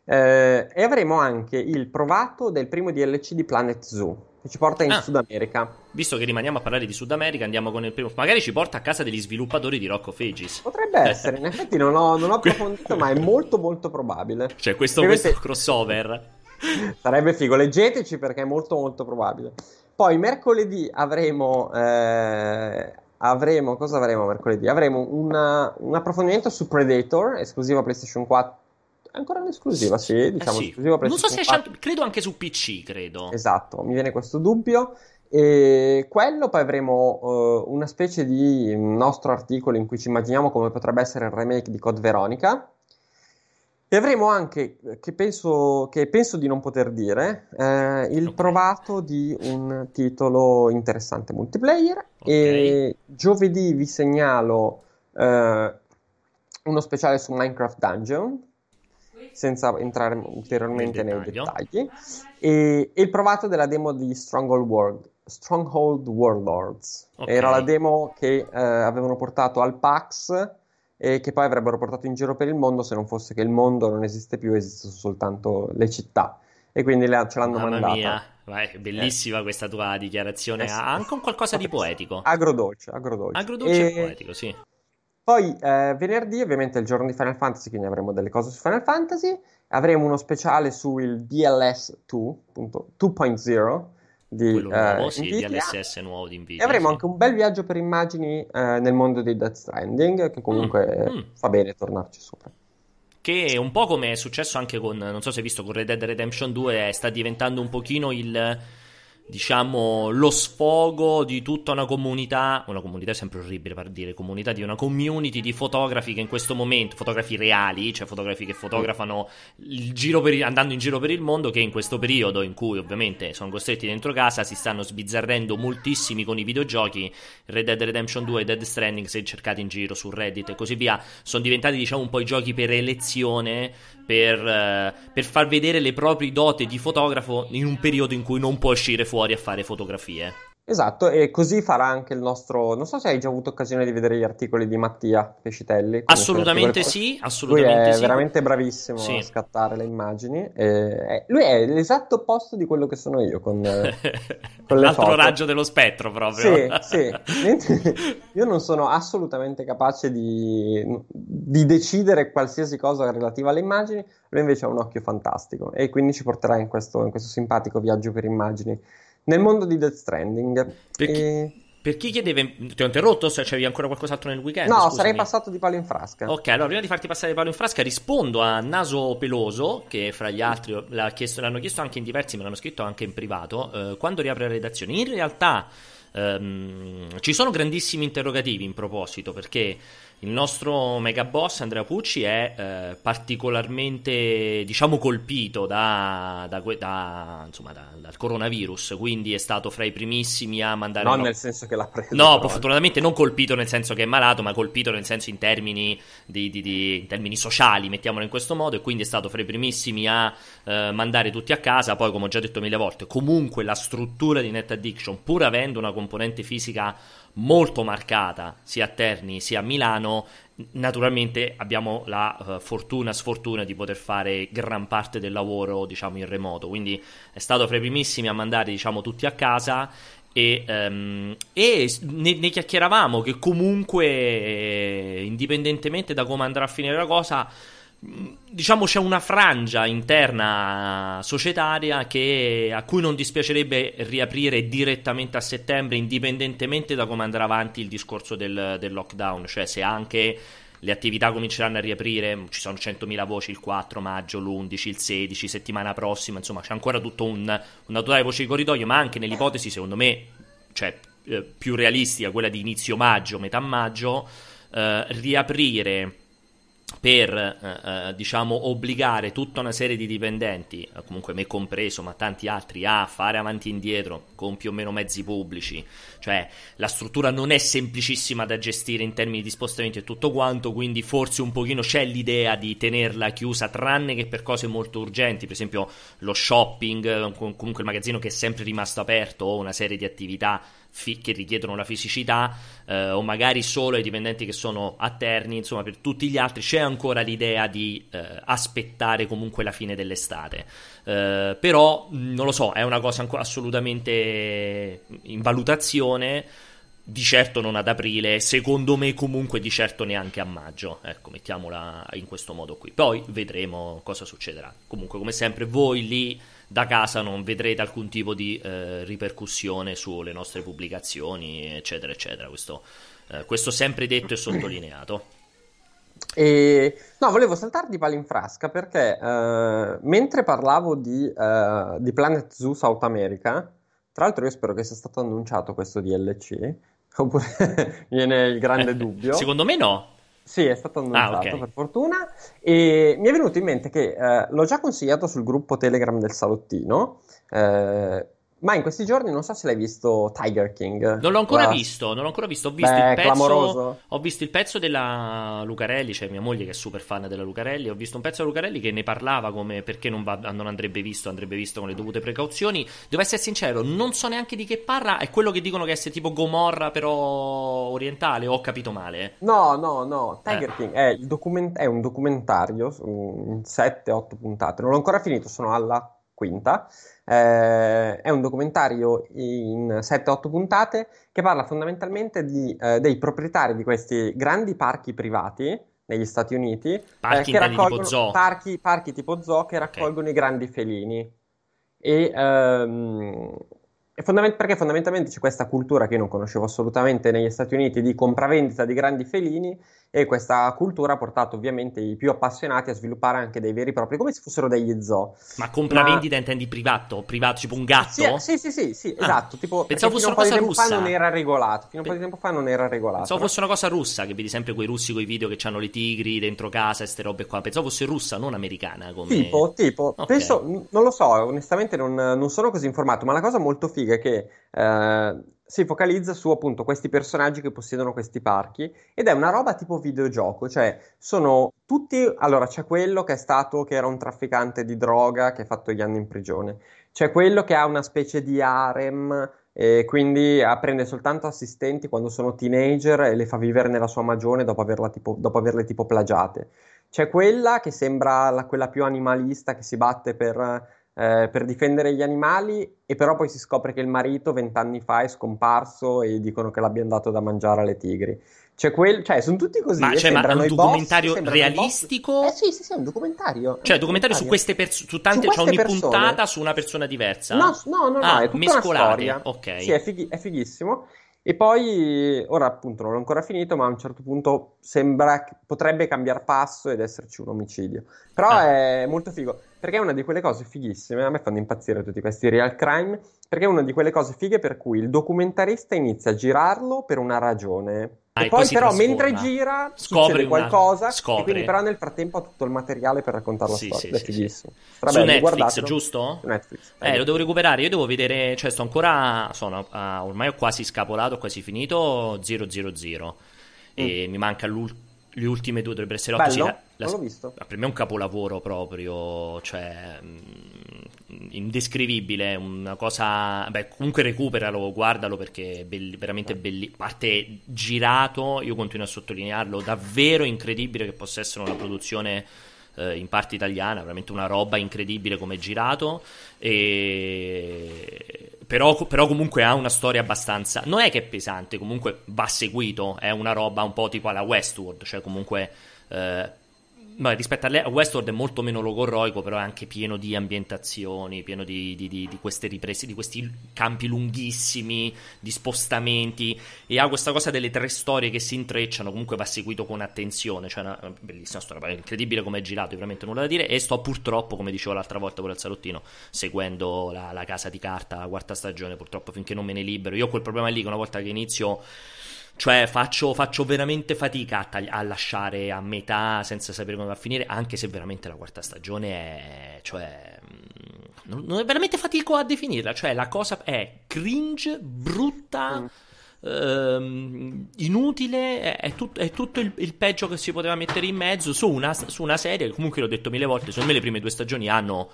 Eh, e avremo anche il provato del primo DLC di Planet Zoo che ci porta in ah, Sud America. Visto che rimaniamo a parlare di Sud America, andiamo con il primo. Magari ci porta a casa degli sviluppatori di Rock of Ages. Potrebbe essere, in effetti non ho, non ho approfondito, ma è molto molto probabile. Cioè, questo, questo crossover. Sarebbe figo, leggeteci perché è molto molto probabile. Poi mercoledì avremo. Eh, avremo cosa avremo mercoledì? Avremo una, un approfondimento su Predator, esclusiva PlayStation 4 ancora un'esclusiva, sì, diciamo eh sì. esclusiva Non so se esce, credo anche su PC, credo. Esatto, mi viene questo dubbio. E quello poi avremo uh, una specie di nostro articolo in cui ci immaginiamo come potrebbe essere il remake di Code Veronica. E avremo anche, che penso, che penso di non poter dire, eh, il okay. provato di un titolo interessante multiplayer. Okay. E giovedì vi segnalo eh, uno speciale su Minecraft Dungeon, senza entrare ulteriormente nei dettagli. E, e, il provato della demo di Stronghold, World, Stronghold Warlords. Okay. Era la demo che eh, avevano portato al PAX e che poi avrebbero portato in giro per il mondo se non fosse che il mondo non esiste più, esistono soltanto le città. E quindi le, ce l'hanno Mamma mandata. Mia. Vai, bellissima eh. questa tua dichiarazione. Eh, ha anche un qualcosa di poetico. Agrodolce, agrodolce. Agrodolce e poetico, sì. Poi eh, venerdì, ovviamente, è il giorno di Final Fantasy, quindi avremo delle cose su Final Fantasy. Avremo uno speciale sul DLS 2.0 di Quello nuovo, eh, sì, DLSS nuovo di Nvidia. E avremo sì. anche un bel viaggio per immagini eh, nel mondo di Death Stranding, che comunque mm, mm. fa bene tornarci sopra. Che è un po' come è successo anche con, non so se hai visto, con Red Dead Redemption 2, sta diventando un pochino il diciamo, lo sfogo di tutta una comunità, una comunità è sempre orribile per dire, comunità di una community di fotografi che in questo momento, fotografi reali, cioè fotografi che fotografano per, andando in giro per il mondo, che in questo periodo in cui ovviamente sono costretti dentro casa si stanno sbizzarrendo moltissimi con i videogiochi, Red Dead Redemption 2 e Dead Stranding, se cercate in giro su Reddit e così via, sono diventati diciamo un po' i giochi per elezione per, uh, per, far vedere le proprie doti di fotografo in un periodo in cui non può uscire fuori a fare fotografie. Esatto, e così farà anche il nostro. Non so se hai già avuto occasione di vedere gli articoli di Mattia Pescitelli. Assolutamente sì, assolutamente lui è sì. veramente bravissimo sì. a scattare le immagini. E... lui è l'esatto opposto di quello che sono io con, con L'altro foto. raggio dello spettro, proprio. Sì, sì. io non sono assolutamente capace di, di decidere qualsiasi cosa relativa alle immagini. Lui invece ha un occhio fantastico e quindi ci porterà in questo, in questo simpatico viaggio per immagini nel mondo di Death Stranding. Perché, e... Per chi chiedeva, ti ho interrotto? Se c'avevi ancora qualcos'altro nel weekend? No, Scusami. sarei passato di palo in frasca. Ok, allora prima di farti passare di palo in frasca, rispondo a Naso Peloso, che fra gli altri l'ha chiesto, l'hanno chiesto anche in diversi, me l'hanno scritto anche in privato. Eh, quando riapre la redazione? In realtà ehm, ci sono grandissimi interrogativi in proposito, perché il nostro mega boss Andrea Pucci è eh, particolarmente, diciamo, colpito da, da, da, insomma, dal coronavirus, quindi è stato fra i primissimi a mandare... Non no, nel senso che l'ha preso. No, però. fortunatamente non colpito nel senso che è malato, ma colpito nel senso in termini, di, di, di, in termini sociali, mettiamolo in questo modo, e quindi è stato fra i primissimi a eh, mandare tutti a casa. Poi, come ho già detto mille volte, comunque la struttura di Net Addiction, pur avendo una componente fisica molto marcata sia a Terni sia a Milano, naturalmente abbiamo la uh, fortuna sfortuna di poter fare gran parte del lavoro diciamo in remoto. Quindi è stato fra i primissimi a mandare diciamo tutti a casa e, um, e ne, ne, chiacchieravamo che comunque eh, indipendentemente da come andrà a finire la cosa diciamo c'è una frangia interna societaria che, a cui non dispiacerebbe riaprire direttamente a settembre indipendentemente da come andrà avanti il discorso del, del lockdown. Cioè se anche le attività cominceranno a riaprire, ci sono 100.000 voci il 4 maggio, l'11, il 16, settimana prossima, insomma c'è ancora tutto un, una totale voce di corridoio, ma anche nell'ipotesi secondo me, cioè eh, più realistica, quella di inizio maggio, metà maggio, eh, riaprire per eh, eh, diciamo obbligare tutta una serie di dipendenti, eh, comunque me compreso, ma tanti altri, a fare avanti e indietro con più o meno mezzi pubblici. Cioè la struttura non è semplicissima da gestire in termini di spostamenti e tutto quanto, quindi forse un pochino c'è l'idea di tenerla chiusa, tranne che per cose molto urgenti, per esempio lo shopping, comunque il magazzino che è sempre rimasto aperto o una serie di attività fi- che richiedono la fisicità eh, o magari solo ai dipendenti che sono a Terni, insomma per tutti gli altri c'è ancora l'idea di eh, aspettare comunque la fine dell'estate. Eh, però non lo so, è una cosa ancora assolutamente in valutazione di certo non ad aprile, secondo me comunque di certo neanche a maggio, ecco, mettiamola in questo modo qui. Poi vedremo cosa succederà. Comunque, come sempre, voi lì da casa non vedrete alcun tipo di eh, ripercussione sulle nostre pubblicazioni, eccetera, eccetera. Questo, eh, questo sempre detto e sottolineato. E, no, volevo saltare di palo in frasca perché eh, mentre parlavo di, eh, di, Planet Zoo South America, tra l'altro io spero che sia stato annunciato questo DLC, oppure viene il grande dubbio. Secondo me no. Sì, è stato annunciato ah, okay. per fortuna. E mi è venuto in mente che eh, l'ho già consigliato sul gruppo Telegram del Salottino. Eh, ma in questi giorni non so se l'hai visto Tiger King. Non l'ho ancora la... visto, non l'ho ancora visto. Ho visto, Beh, il pezzo, ho visto il pezzo della Lucarelli, cioè mia moglie che è super fan della Lucarelli. Ho visto un pezzo della Lucarelli che ne parlava come perché non, va, non andrebbe visto, andrebbe visto con le dovute precauzioni. Devo essere sincero, non so neanche di che parla. È quello che dicono che è tipo Gomorra, però orientale. Ho capito male? No, no, no. Tiger eh. King è, document- è, un documentario in 7-8 puntate. Non l'ho ancora finito, sono alla quinta. Eh, è un documentario in 7-8 puntate che parla fondamentalmente di, eh, dei proprietari di questi grandi parchi privati negli Stati Uniti. Parchi, eh, che raccolgono, tipo zoo. Parchi, parchi, tipo zoo che raccolgono okay. i grandi felini. E, ehm, Fondament- perché fondamentalmente c'è questa cultura che io non conoscevo assolutamente negli Stati Uniti di compravendita di grandi felini e questa cultura ha portato ovviamente i più appassionati a sviluppare anche dei veri e propri, come se fossero degli zoo. Ma compravendita Ma... intendi privato? Privato, tipo un gatto? Sì, sì, sì, sì ah. esatto. Tipo, Pensavo fosse una cosa russa. Fa non era regolato. Fino a un po' di tempo fa non era regolato. Pensavo fosse una cosa russa, che vedi sempre quei russi con i video che hanno le tigri dentro casa e ste robe qua. Pensavo fosse russa, non americana. Come... Tipo, tipo. Okay. Penso, non lo so, onestamente non, non, sono così informato, ma la cosa molto figa è che... Eh, si focalizza su appunto questi personaggi che possiedono questi parchi ed è una roba tipo videogioco, cioè sono tutti, allora c'è quello che è stato, che era un trafficante di droga che ha fatto gli anni in prigione, c'è quello che ha una specie di harem e quindi prende soltanto assistenti quando sono teenager e le fa vivere nella sua magione dopo, tipo, dopo averle tipo plagiate. C'è quella che sembra la, quella più animalista che si batte per eh, per difendere gli animali e però poi si scopre che il marito vent'anni fa è scomparso e dicono che l'abbiano dato da mangiare alle tigri. Cioè, quel, cioè sono tutti così. Ma, cioè, ma è un documentario boss, realistico? Eh sì, sì, sì, è un documentario. Cioè, un documentario su queste persone, su tante, su cioè ogni persone. puntata su una persona diversa? No, no, no, ah, no è tutta mescolate. una storia. Ok. Sì, è, fighi- è fighissimo. E poi, ora appunto non l'ho ancora finito, ma a un certo punto sembra che potrebbe cambiare passo ed esserci un omicidio. Però ah. è molto figo, perché è una di quelle cose fighissime, a me fanno impazzire tutti questi real crime, perché è una di quelle cose fighe per cui il documentarista inizia a girarlo per una ragione Ah, e, poi, però, mentre gira, scopre qualcosa. Scopre. E quindi, però, nel frattempo ha tutto il materiale per raccontare la sì, storia. Sì, fighissimo. Sì, Su Netflix, giusto? Su Netflix. Eh, lo devo recuperare. Io devo vedere. Cioè, sto ancora. Sono, uh, ormai ho quasi scapolato, quasi finito. 000. E mm. mi manca l'ultimo le ultime due dovrebbero essere 8. Bello, sì, la, la, l'ho visto. Per me è un capolavoro proprio, cioè mm, indescrivibile, una cosa... Beh, comunque recuperalo, guardalo perché è belli, veramente bellissimo. Parte girato, io continuo a sottolinearlo, davvero incredibile che possa essere una produzione eh, in parte italiana, veramente una roba incredibile come girato. E... Però, però, comunque ha una storia abbastanza. Non è che è pesante, comunque va seguito. È una roba un po' tipo alla Westworld, cioè comunque. Eh, ma rispetto a Westworld è molto meno logorroico, però è anche pieno di ambientazioni, pieno di, di, di, di, queste riprese, di questi campi lunghissimi, di spostamenti, e ha questa cosa delle tre storie che si intrecciano, comunque va seguito con attenzione, cioè una bellissima storia, incredibile come è girato, veramente nulla da dire, e sto purtroppo, come dicevo l'altra volta con il salottino, seguendo la, la casa di carta, la quarta stagione, purtroppo finché non me ne libero. Io ho quel problema lì che una volta che inizio Cioè, faccio, faccio veramente fatica a, tagli- a, lasciare a metà senza sapere come va a finire, anche se veramente la quarta stagione è. cioè. Non, non è veramente fatico a definirla. Cioè, la cosa è cringe, brutta. Mm. Ehm, inutile, è, è, tut- è tutto il, il, peggio che si poteva mettere in mezzo su una, su una serie che comunque l'ho detto mille volte, secondo me le prime due stagioni hanno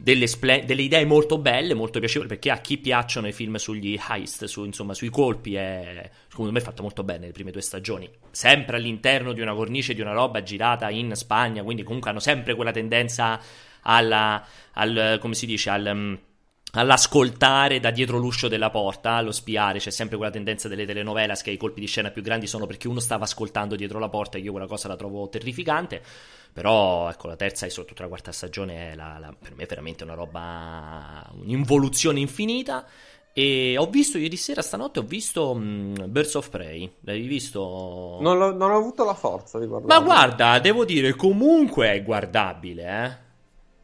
delle, splen- delle, idee molto belle, molto piacevoli, perché a chi piacciono i film sugli heist, su, insomma, sui colpi, è, secondo me fatto molto bene le prime due stagioni. Sempre all'interno di una cornice di una roba girata in Spagna, quindi comunque hanno sempre quella tendenza alla, al, come si dice, al mm, all'ascoltare da dietro l'uscio della porta, allo spiare, c'è sempre quella tendenza delle telenovelas che i colpi di scena più grandi sono perché uno stava ascoltando dietro la porta e io quella cosa la trovo terrificante. Però ecco, la terza e soprattutto la quarta stagione è la, la, per me è veramente una roba, un'involuzione infinita. E ho visto ieri sera, stanotte, ho visto um, Birds of Prey. L'hai visto? Non, non, ho avuto la forza di guardare. Ma guarda, devo dire, comunque è guardabile, eh.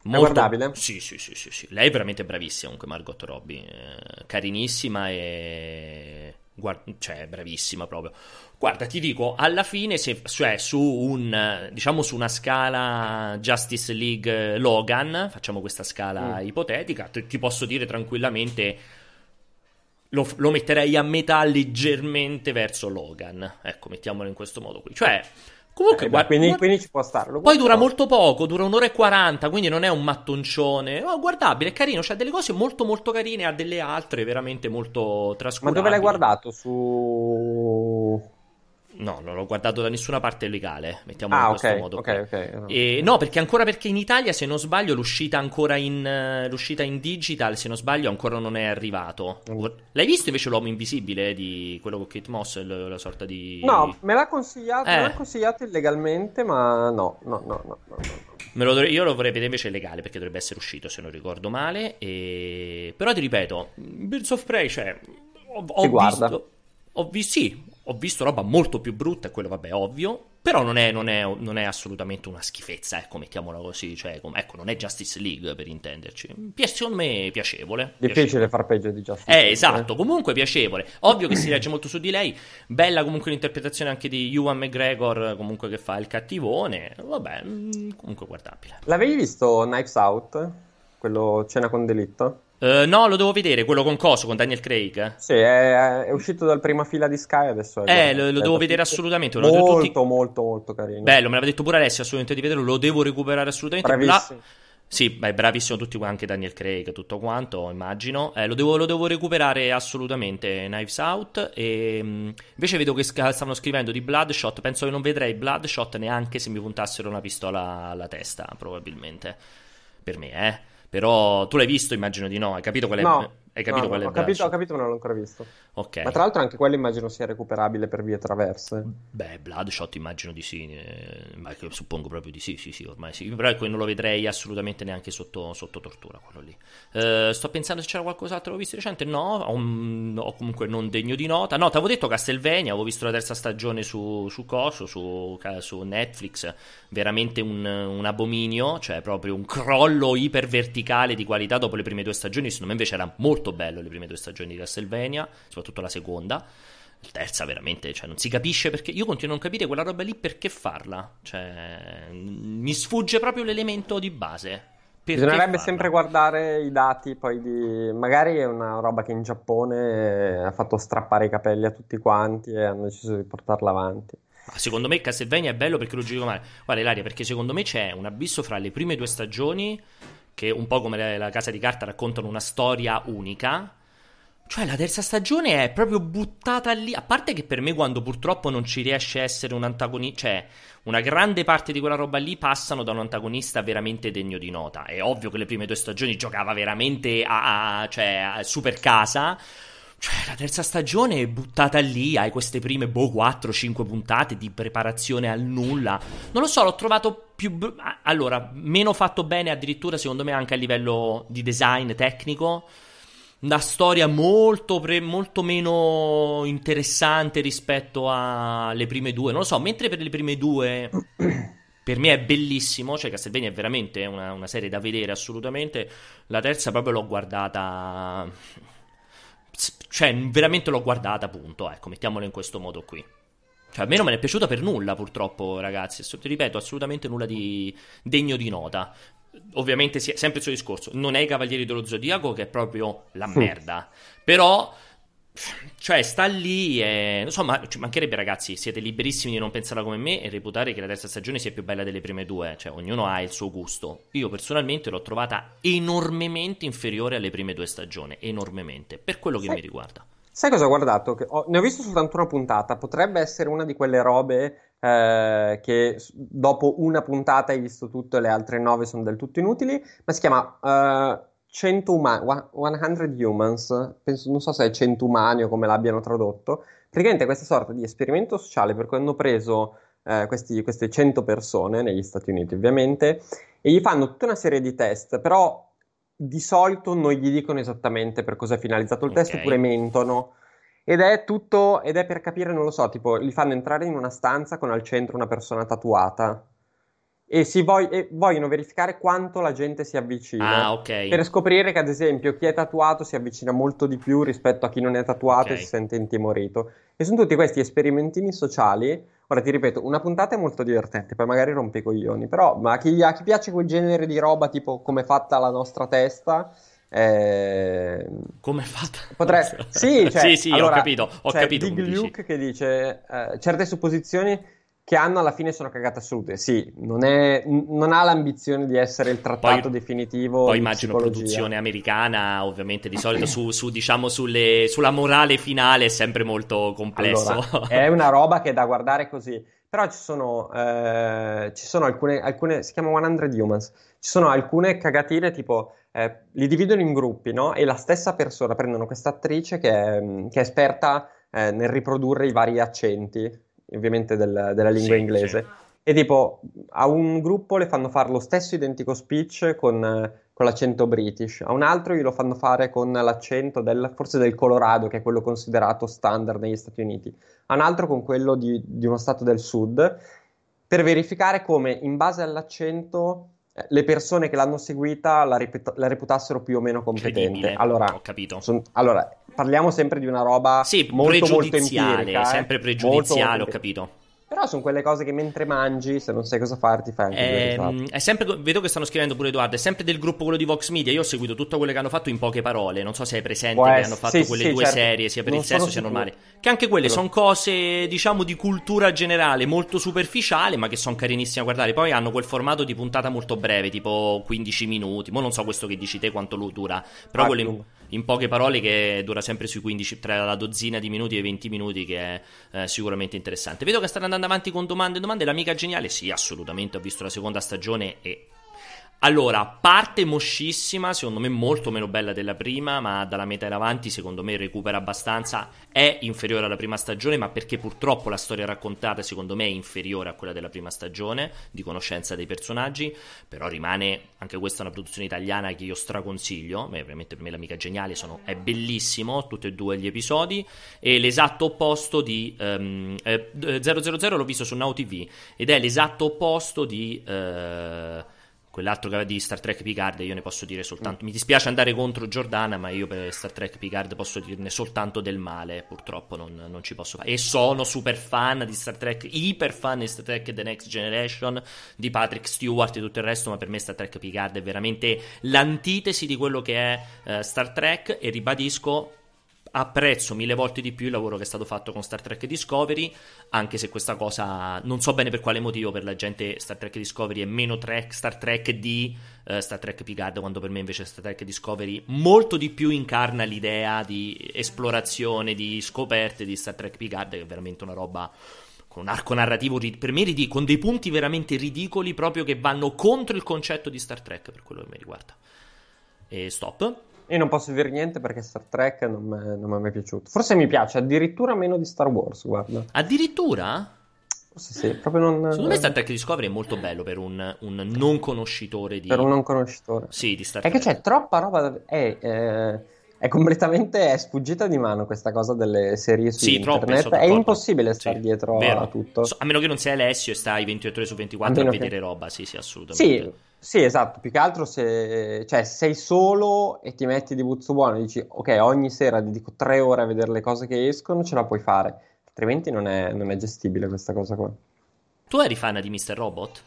Molto... Guardabile? Sì, sì, sì, sì, sì, Lei è veramente bravissima, comunque Margot Robbie. Eh, carinissima e... Guard... cioè, bravissima proprio. Guarda, ti dico, alla fine, se, cioè su un diciamo su una scala Justice League Logan, facciamo questa scala mm. ipotetica, ti, ti, posso dire tranquillamente lo, lo, metterei a metà leggermente verso Logan. Ecco, mettiamolo in questo modo qui. Cioè, comunque, eh, guarda, quindi, guarda, quindi, ci può stare. Poi dura molto poco, dura un'ora e quaranta, quindi non è un mattoncione. Oh, guardabile, è carino, c'ha delle cose molto molto carine, ha delle altre veramente molto trascurabili. Ma dove l'hai guardato? Su No, non l'ho guardato da nessuna parte legale, mettiamo ah, in questo okay, modo. Okay, okay. E, no, perché ancora perché in Italia, se non sbaglio, l'uscita ancora in, l'uscita in digital, se non sbaglio, ancora non è arrivato. Mm. L'hai visto invece l'uomo invisibile di quello con Kate Moss, la, la sorta di... No, me l'ha consigliato, eh. me l'ha consigliato illegalmente, ma no, no, no, no, no, no. Lo, io lo vorrei vedere invece legale perché dovrebbe essere uscito se non ricordo male. E... Però ti ripeto, Birds of Prey, cioè, ho, ho visto, ho visto, sì, ho visto roba molto più brutta, e quello vabbè ovvio, però non è, non, è, non è, assolutamente una schifezza, ecco, mettiamola così, cioè, ecco, non è Justice League per intenderci. Secondo me piacevole. Difficile piacevole. far peggio di Justice eh, League. Eh, esatto, comunque piacevole. Ovvio che si legge molto su di lei, bella comunque l'interpretazione anche di Ewan McGregor, comunque che fa il cattivone, vabbè, mm, comunque guardabile. L'avevi visto Knives Out? Quello Cena con delitto? Uh, no, lo devo vedere, quello con Coso, con Daniel Craig. Sì, è, è uscito dal prima fila di Sky adesso. È eh, lo, lo devo vedere assolutamente. Lo molto, tutti... molto, molto carino. Bello, me l'aveva detto pure Alessio, assolutamente di vederlo, lo devo recuperare assolutamente. Bravissimo. Bla... Sì, beh, bravissimo tutti anche Daniel Craig, tutto quanto, immagino. Eh, lo, devo, lo, devo, recuperare assolutamente Knives Out. E, mm, invece vedo che stavano scrivendo di Bloodshot. Penso che non vedrei Bloodshot neanche se mi puntassero una pistola alla testa, probabilmente. Per me, eh. Però tu l'hai visto, immagino di no. Hai capito qual è? No. Hai capito no, qual è ho capito, ho capito, ma non l'ho ancora visto. Ok. Ma tra l'altro anche quello immagino sia recuperabile per vie traverse. Beh, Bloodshot immagino di sì, eh, ma suppongo proprio di sì, sì, sì, ormai sì. Però ecco, non lo vedrei assolutamente neanche sotto, sotto tortura quello lì. Eh, sto pensando se c'era qualcos'altro che ho visto recente. No, ho, ho, comunque non degno di nota. No, ti avevo detto Castlevania, avevo visto la terza stagione su, su Coso, su, su Netflix. Veramente un, un abominio, cioè proprio un crollo iperverticale di qualità dopo le prime due stagioni. Secondo me invece era molto molto bello le prime due stagioni di Castlevania, soprattutto la seconda. La terza veramente, cioè non si capisce perché io continuo a non capire quella roba lì perché farla. Cioè, mi sfugge proprio l'elemento di base. Perché Bisognerebbe farla? sempre guardare i dati poi di... Magari è una roba che in Giappone ha fatto strappare i capelli a tutti quanti e hanno deciso di portarla avanti. Ma secondo me Castlevania è bello perché lo giro male. Guarda Ilaria, perché secondo me c'è un abisso fra le prime due stagioni che un po' come la Casa di Carta raccontano una storia unica. Cioè, la terza stagione è proprio buttata lì. A parte che per me, quando purtroppo non ci riesce a essere un antagonista, cioè, una grande parte di quella roba lì passano da un antagonista veramente degno di nota. È ovvio che le prime due stagioni giocava veramente a, a cioè, a super casa. Cioè, la terza stagione è buttata lì, hai queste prime, boh, 4-5 puntate di preparazione al nulla. Non lo so, l'ho trovato più... Allora, meno fatto bene addirittura, secondo me, anche a livello di design tecnico. Una storia molto, pre- molto meno interessante rispetto alle prime due. Non lo so, mentre per le prime due... per me è bellissimo, cioè Castlevania è veramente una, una serie da vedere assolutamente. La terza proprio l'ho guardata cioè, veramente l'ho guardata, appunto, ecco, mettiamolo in questo modo qui. Cioè, a me non me ne è piaciuta per nulla, purtroppo, ragazzi. Ti ripeto, assolutamente nulla di degno di nota. Ovviamente, sempre il suo discorso. Non è i Cavalieri dello Zodiaco, che è proprio la merda. Però cioè, sta lì e. Insomma, ci mancherebbe, ragazzi. Siete liberissimi di non pensarla come me e reputare che la terza stagione sia più bella delle prime due. Cioè, ognuno ha il suo gusto. Io personalmente l'ho trovata enormemente inferiore alle prime due stagioni. Enormemente. Per quello che sai, mi riguarda. Sai cosa ho guardato? Ho, ne ho visto soltanto una puntata. Potrebbe essere una di quelle robe eh, che dopo una puntata hai visto tutto e le altre nove sono del tutto inutili. Ma si chiama. Uh, 100 umani, 100 humans, penso, non so se è 100 umani o come l'abbiano tradotto, praticamente questa sorta di esperimento sociale per cui hanno preso eh, questi, queste 100 persone negli Stati Uniti ovviamente e gli fanno tutta una serie di test, però di solito non gli dicono esattamente per cosa è finalizzato il okay. test oppure mentono. Ed è tutto, ed è per capire, non lo so, tipo, li fanno entrare in una stanza con al centro una persona tatuata e, si vog- e vogliono verificare quanto la gente si avvicina. Ah, ok. Per scoprire che, ad esempio, chi è tatuato si avvicina molto di più rispetto a chi non è tatuato okay. e si sente intimorito. E sono tutti questi esperimentini sociali. Ora ti ripeto, una puntata è molto divertente, poi magari rompe i coglioni, però ma a chi, a chi piace quel genere di roba, tipo come è fatta la nostra testa, eh... Come è fatta? Potrei... Sì, cioè, sì, sì, allora, ho capito. Ho cioè, capito Luke che dice eh, certe supposizioni che hanno alla fine sono cagate assolute. Sì, non, è, non, ha l'ambizione di essere il trattato poi, definitivo. Poi immagino psicologia. produzione americana, ovviamente di solito su, su diciamo sulle, sulla morale finale è sempre molto complesso. Allora, è una roba che è da guardare così. Però ci sono, eh, ci sono alcune, alcune, si chiama 100 Humans, ci sono alcune cagatine tipo, eh, li dividono in gruppi, no? E la stessa persona, prendono questa attrice che è, che è esperta eh, nel riprodurre i vari accenti ovviamente del, della lingua sì, inglese. Sì. E tipo, a un gruppo le fanno fare lo stesso identico speech con, con, l'accento british, a un altro glielo fanno fare con l'accento del, forse del Colorado, che è quello considerato standard negli Stati Uniti, a un altro con quello di, di uno stato del sud, per verificare come in base all'accento le persone che l'hanno seguita la, ripet- la reputassero più o meno competente. Allora, ho capito. Son, allora, parliamo sempre di una roba sì, molto, molto empirica. Eh? sempre pregiudiziale, molto, ho capito. Però sono quelle cose che mentre mangi, se non sai cosa farti, fai anche ehm, è sempre, Vedo che stanno scrivendo pure Edoardo. È sempre del gruppo quello di Vox Media. Io ho seguito tutto quello che hanno fatto in poche parole. Non so se hai presente Può che hanno fatto sì, quelle sì, due certo. serie, sia per non il sesso sia normale. Che anche quelle sono cose, diciamo, di cultura generale, molto superficiale, ma che sono carinissime a guardare. Poi hanno quel formato di puntata molto breve, tipo 15 minuti. Ma non so questo che dici te quanto lo dura. Però ah, quello in poche parole che dura sempre sui 15, tra la dozzina di minuti e i 20 minuti che è eh, sicuramente interessante. Vedo che stanno andando avanti con domande e domande, l'amica geniale sì, assolutamente, ho visto la seconda stagione e allora, parte moscissima, secondo me molto meno bella della prima, ma dalla metà in avanti secondo me recupera abbastanza. È inferiore alla prima stagione, ma perché purtroppo la storia raccontata secondo me è inferiore a quella della prima stagione, di conoscenza dei personaggi, però rimane anche questa una produzione italiana che io straconsiglio, Beh, veramente per me l'amica geniale, sono, è bellissimo, tutti e due gli episodi, e l'esatto opposto di um, eh, 000 l'ho visto su Now TV, ed è l'esatto opposto di... Eh, quell'altro che di Star Trek Picard io ne posso dire soltanto mm. mi dispiace andare contro Giordana ma io per Star Trek Picard posso dirne soltanto del male purtroppo non, non ci posso fare e sono super fan di Star Trek iper fan di Star Trek The Next Generation di Patrick Stewart e tutto il resto ma per me Star Trek Picard è veramente l'antitesi di quello che è uh, Star Trek e ribadisco apprezzo mille volte di più il lavoro che è stato fatto con Star Trek Discovery, anche se questa cosa non so bene per quale motivo per la gente Star Trek Discovery è meno trek, Star Trek di uh, Star Trek Picard, quando per me invece Star Trek Discovery molto di più incarna l'idea di esplorazione, di scoperte di Star Trek Picard, che è veramente una roba con un arco narrativo per me ridicolo, con dei punti veramente ridicoli proprio che vanno contro il concetto di Star Trek per quello che mi riguarda. E stop. Io non posso dire niente perché Star Trek non mi è mai piaciuto. Forse mi piace addirittura meno di Star Wars, guarda. Addirittura? Forse sì, proprio non... Secondo me Star Trek Discovery è molto bello per un, un non conoscitore di... Per un non conoscitore. Sì, di Star Trek. È che c'è troppa roba... Da... È, eh, è completamente è sfuggita di mano questa cosa delle serie su sì, internet. Troppe, è impossibile stare sì, dietro vero. a tutto. A meno che non sei Alessio e stai 28 ore su 24 a, a vedere che... roba, sì, sì, assolutamente. Sì, sì, esatto, più che altro se cioè, sei solo e ti metti di buzzo buono e dici ok, ogni sera dedico tre ore a vedere le cose che escono, ce la puoi fare, altrimenti non è, non è gestibile questa cosa qua. Tu eri fan di Mr. Robot?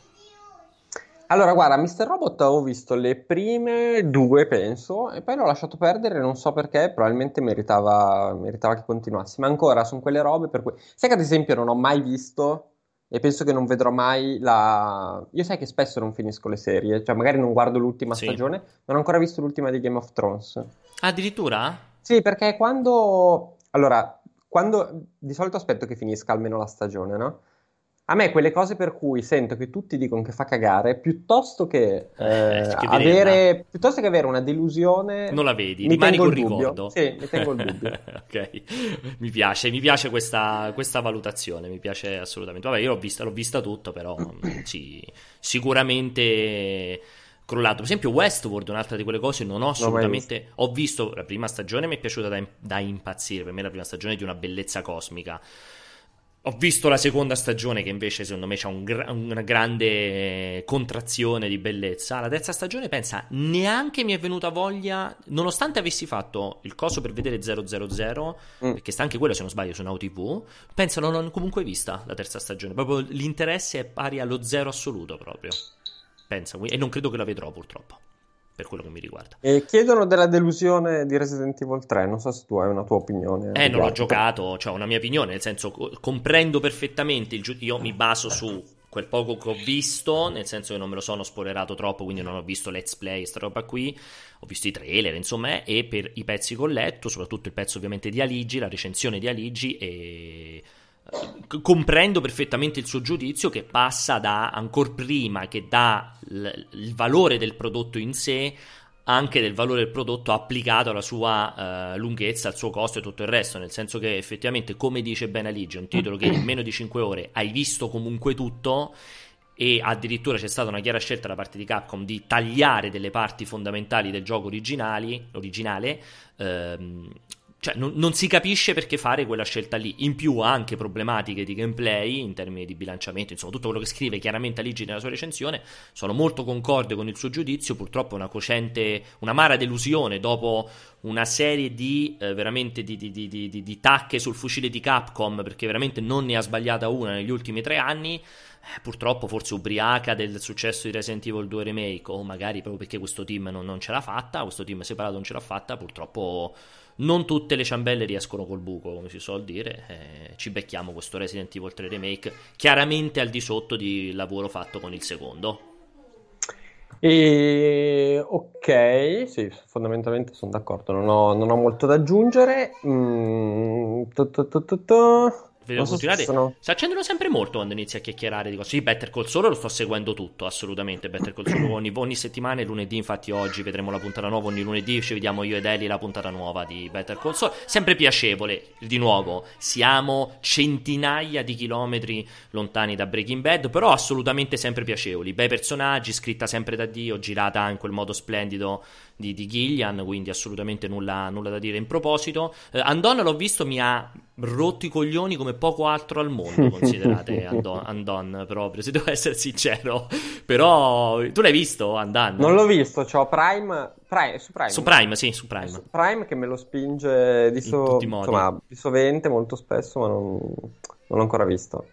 Allora, guarda, Mr. Robot ho visto le prime due, penso, e poi l'ho lasciato perdere, non so perché, probabilmente meritava, meritava che continuassi, ma ancora sono quelle robe per cui... Sai che ad esempio non ho mai visto e penso che non vedrò mai la... Io sai che spesso non finisco le serie, cioè magari non guardo l'ultima sì. stagione, non ho ancora visto l'ultima di Game of Thrones. Addirittura? Sì, perché quando... Allora, quando... Di solito aspetto che finisca almeno la stagione, no? A me quelle cose per cui sento che tutti dicono che fa cagare, piuttosto che, eh, eh, avere, piuttosto che avere una delusione... Non la vedi, mi rimani col ricordo. Sì, mi tengo il dubbio. ok, mi piace, mi piace questa, questa, valutazione, mi piace assolutamente. Vabbè, io l'ho vista, l'ho vista tutta, però sì, sicuramente crollato. Per esempio, Westworld, un'altra di quelle cose, non ho assolutamente. Ho visto la prima stagione, mi è piaciuta da, da impazzire. Per me, la prima stagione è di una bellezza cosmica. Ho visto la seconda stagione che invece secondo me c'ha un gra- una grande contrazione di bellezza. La terza stagione, pensa, neanche mi è venuta voglia, nonostante avessi fatto il coso per vedere 000, mm. perché sta anche quello se non sbaglio su Now TV, pensa non l'ho comunque vista la terza stagione. Proprio l'interesse è pari allo zero assoluto proprio. Pensa, e non credo che la vedrò purtroppo per quello che mi riguarda. E chiedono della delusione di Resident Evil 3, non so se tu hai una tua opinione. Eh, non l'ho giocato, cioè una mia opinione, nel senso comprendo perfettamente, il giu- io mi baso su quel poco che ho visto, nel senso che non me lo sono spoilerato troppo, quindi non ho visto let's play, sta roba qui, ho visto i trailer, insomma, e per i pezzi che ho letto, soprattutto il pezzo ovviamente di Aligi, la recensione di Aligi e comprendo perfettamente il suo giudizio che passa da ancora prima che da l- il valore del prodotto in sé anche del valore del prodotto applicato alla sua uh, lunghezza, al suo costo e tutto il resto, nel senso che effettivamente, come dice Ben Aligi, è un titolo che in meno di 5 ore hai visto comunque tutto e addirittura c'è stata una chiara scelta da parte di Capcom di tagliare delle parti fondamentali del gioco originale, ehm, cioè, non, non, si capisce perché fare quella scelta lì. In più ha anche problematiche di gameplay in termini di bilanciamento, insomma, tutto quello che scrive chiaramente Aligi nella sua recensione. Sono molto concorde con il suo giudizio. Purtroppo è una cocente, una mara delusione dopo una serie di eh, di, di, di, tacche sul fucile di Capcom, perché veramente non ne ha sbagliata una negli ultimi tre anni. Eh, purtroppo, forse ubriaca del successo di Resident Evil 2 Remake, o magari proprio perché questo team non, non ce l'ha fatta, questo team separato non ce l'ha fatta, purtroppo non tutte le ciambelle riescono col buco, come si suol dire. Eh, ci becchiamo questo Resident Evil 3 Remake, chiaramente al di sotto di lavoro fatto con il secondo. E, ok, sì, fondamentalmente sono d'accordo, non ho, non ho molto da aggiungere. Mm, Vedo continuare. Sono... Si accendono sempre molto quando inizi a chiacchierare di cose. Sì, Better Call Saul lo sto seguendo tutto, assolutamente. Better Call Saul ogni, ogni settimana e lunedì, infatti oggi vedremo la puntata nuova, ogni lunedì ci vediamo io ed Eli la puntata nuova di Better Call Saul. Sempre piacevole, di nuovo, siamo centinaia di chilometri lontani da Breaking Bad, però assolutamente sempre piacevoli. Bei personaggi, scritta sempre da Dio, girata in quel modo splendido di, di Gillian, quindi assolutamente nulla, nulla, da dire in proposito. Eh, Andon l'ho visto, mi ha rotto i coglioni come poco altro al mondo, considerate Andon, Andon proprio, se devo essere sincero. Però tu l'hai visto Andon? Non l'ho visto, ho Prime, Prime, su Prime. Su Prime, sì, su Prime. Su Prime che me lo spinge di, so, insomma, di sovente, molto spesso, ma non, non l'ho ancora visto.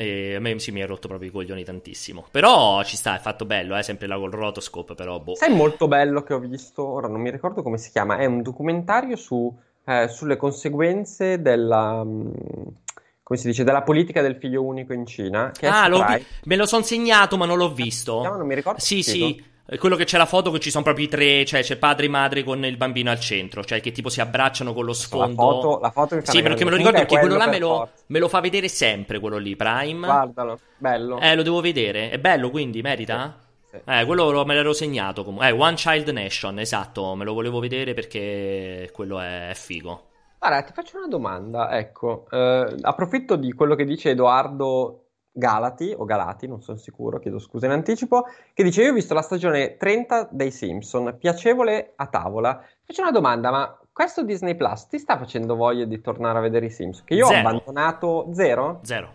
E a me sì, mi ha rotto proprio i coglioni tantissimo. Però ci sta, è fatto bello, è eh, sempre là col rotoscope, però boh. Sai molto bello che ho visto, ora non mi ricordo come si chiama, è un documentario su, eh, sulle conseguenze della... Mm, come si dice, della politica del figlio unico in Cina. ah, vi- me lo sono segnato, ma non l'ho visto. Non mi ricordo. Sì, sì. Quello che c'è la foto che ci sono proprio i tre, cioè c'è padre e madre con il bambino al centro, cioè che tipo si abbracciano con lo sfondo. La foto, la foto fa Sì, perché me lo ricordo perché quello là me lo, me lo, fa vedere sempre, quello lì, Prime. Guardalo, bello. Eh, lo devo vedere. È bello, quindi merita? Sì, sì. Eh, quello lo, me l'ero segnato comunque. Eh, One Child Nation, esatto, me lo volevo vedere perché quello è, è figo. Guarda, ti faccio una domanda, ecco, eh, approfitto di quello che dice Edoardo Galati, o Galati, non sono sicuro, chiedo scusa in anticipo, che dice io ho visto la stagione 30 dei Simpson, piacevole a tavola. Faccio una domanda, ma questo Disney Plus ti sta facendo voglia di tornare a vedere i Sims? Che io Zero. ho abbandonato zero? Zero.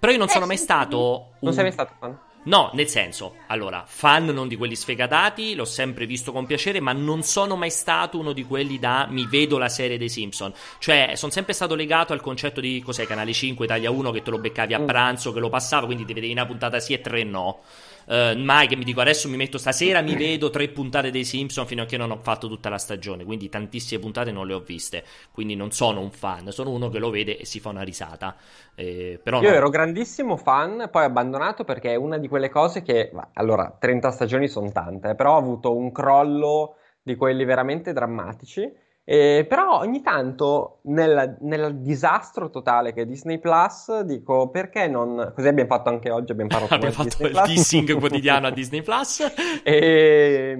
Però io non Eh, sono mai stato. Non un- sei mai stato fan? No, nel senso, allora, fan non di quelli sfegatati, l'ho sempre visto con piacere, ma non sono mai stato uno di quelli da mi vedo la serie dei Simpson. Cioè, sono sempre stato legato al concetto di cos'è Canale 5, Italia 1 che te lo beccavi a Mm. pranzo, che lo passava, quindi ti vedevi una puntata sì e tre no. Eh, mai che mi dico adesso mi metto stasera, mi vedo tre puntate dei Simpson fino a che non ho fatto tutta la stagione, quindi tantissime puntate non le ho viste, quindi non sono un fan, sono uno che lo vede e si fa una risata. Eh, però Io no. ero grandissimo fan, poi abbandonato perché è una di quelle cose che, allora, 30 stagioni sono tante, eh, però ho avuto un crollo di quelli veramente drammatici. E, però ogni tanto nel, nel disastro totale che è Disney Plus dico perché non così abbiamo fatto anche oggi abbiamo parlato Abbiamo fatto Disney il Plus. dissing quotidiano a Disney Plus. E,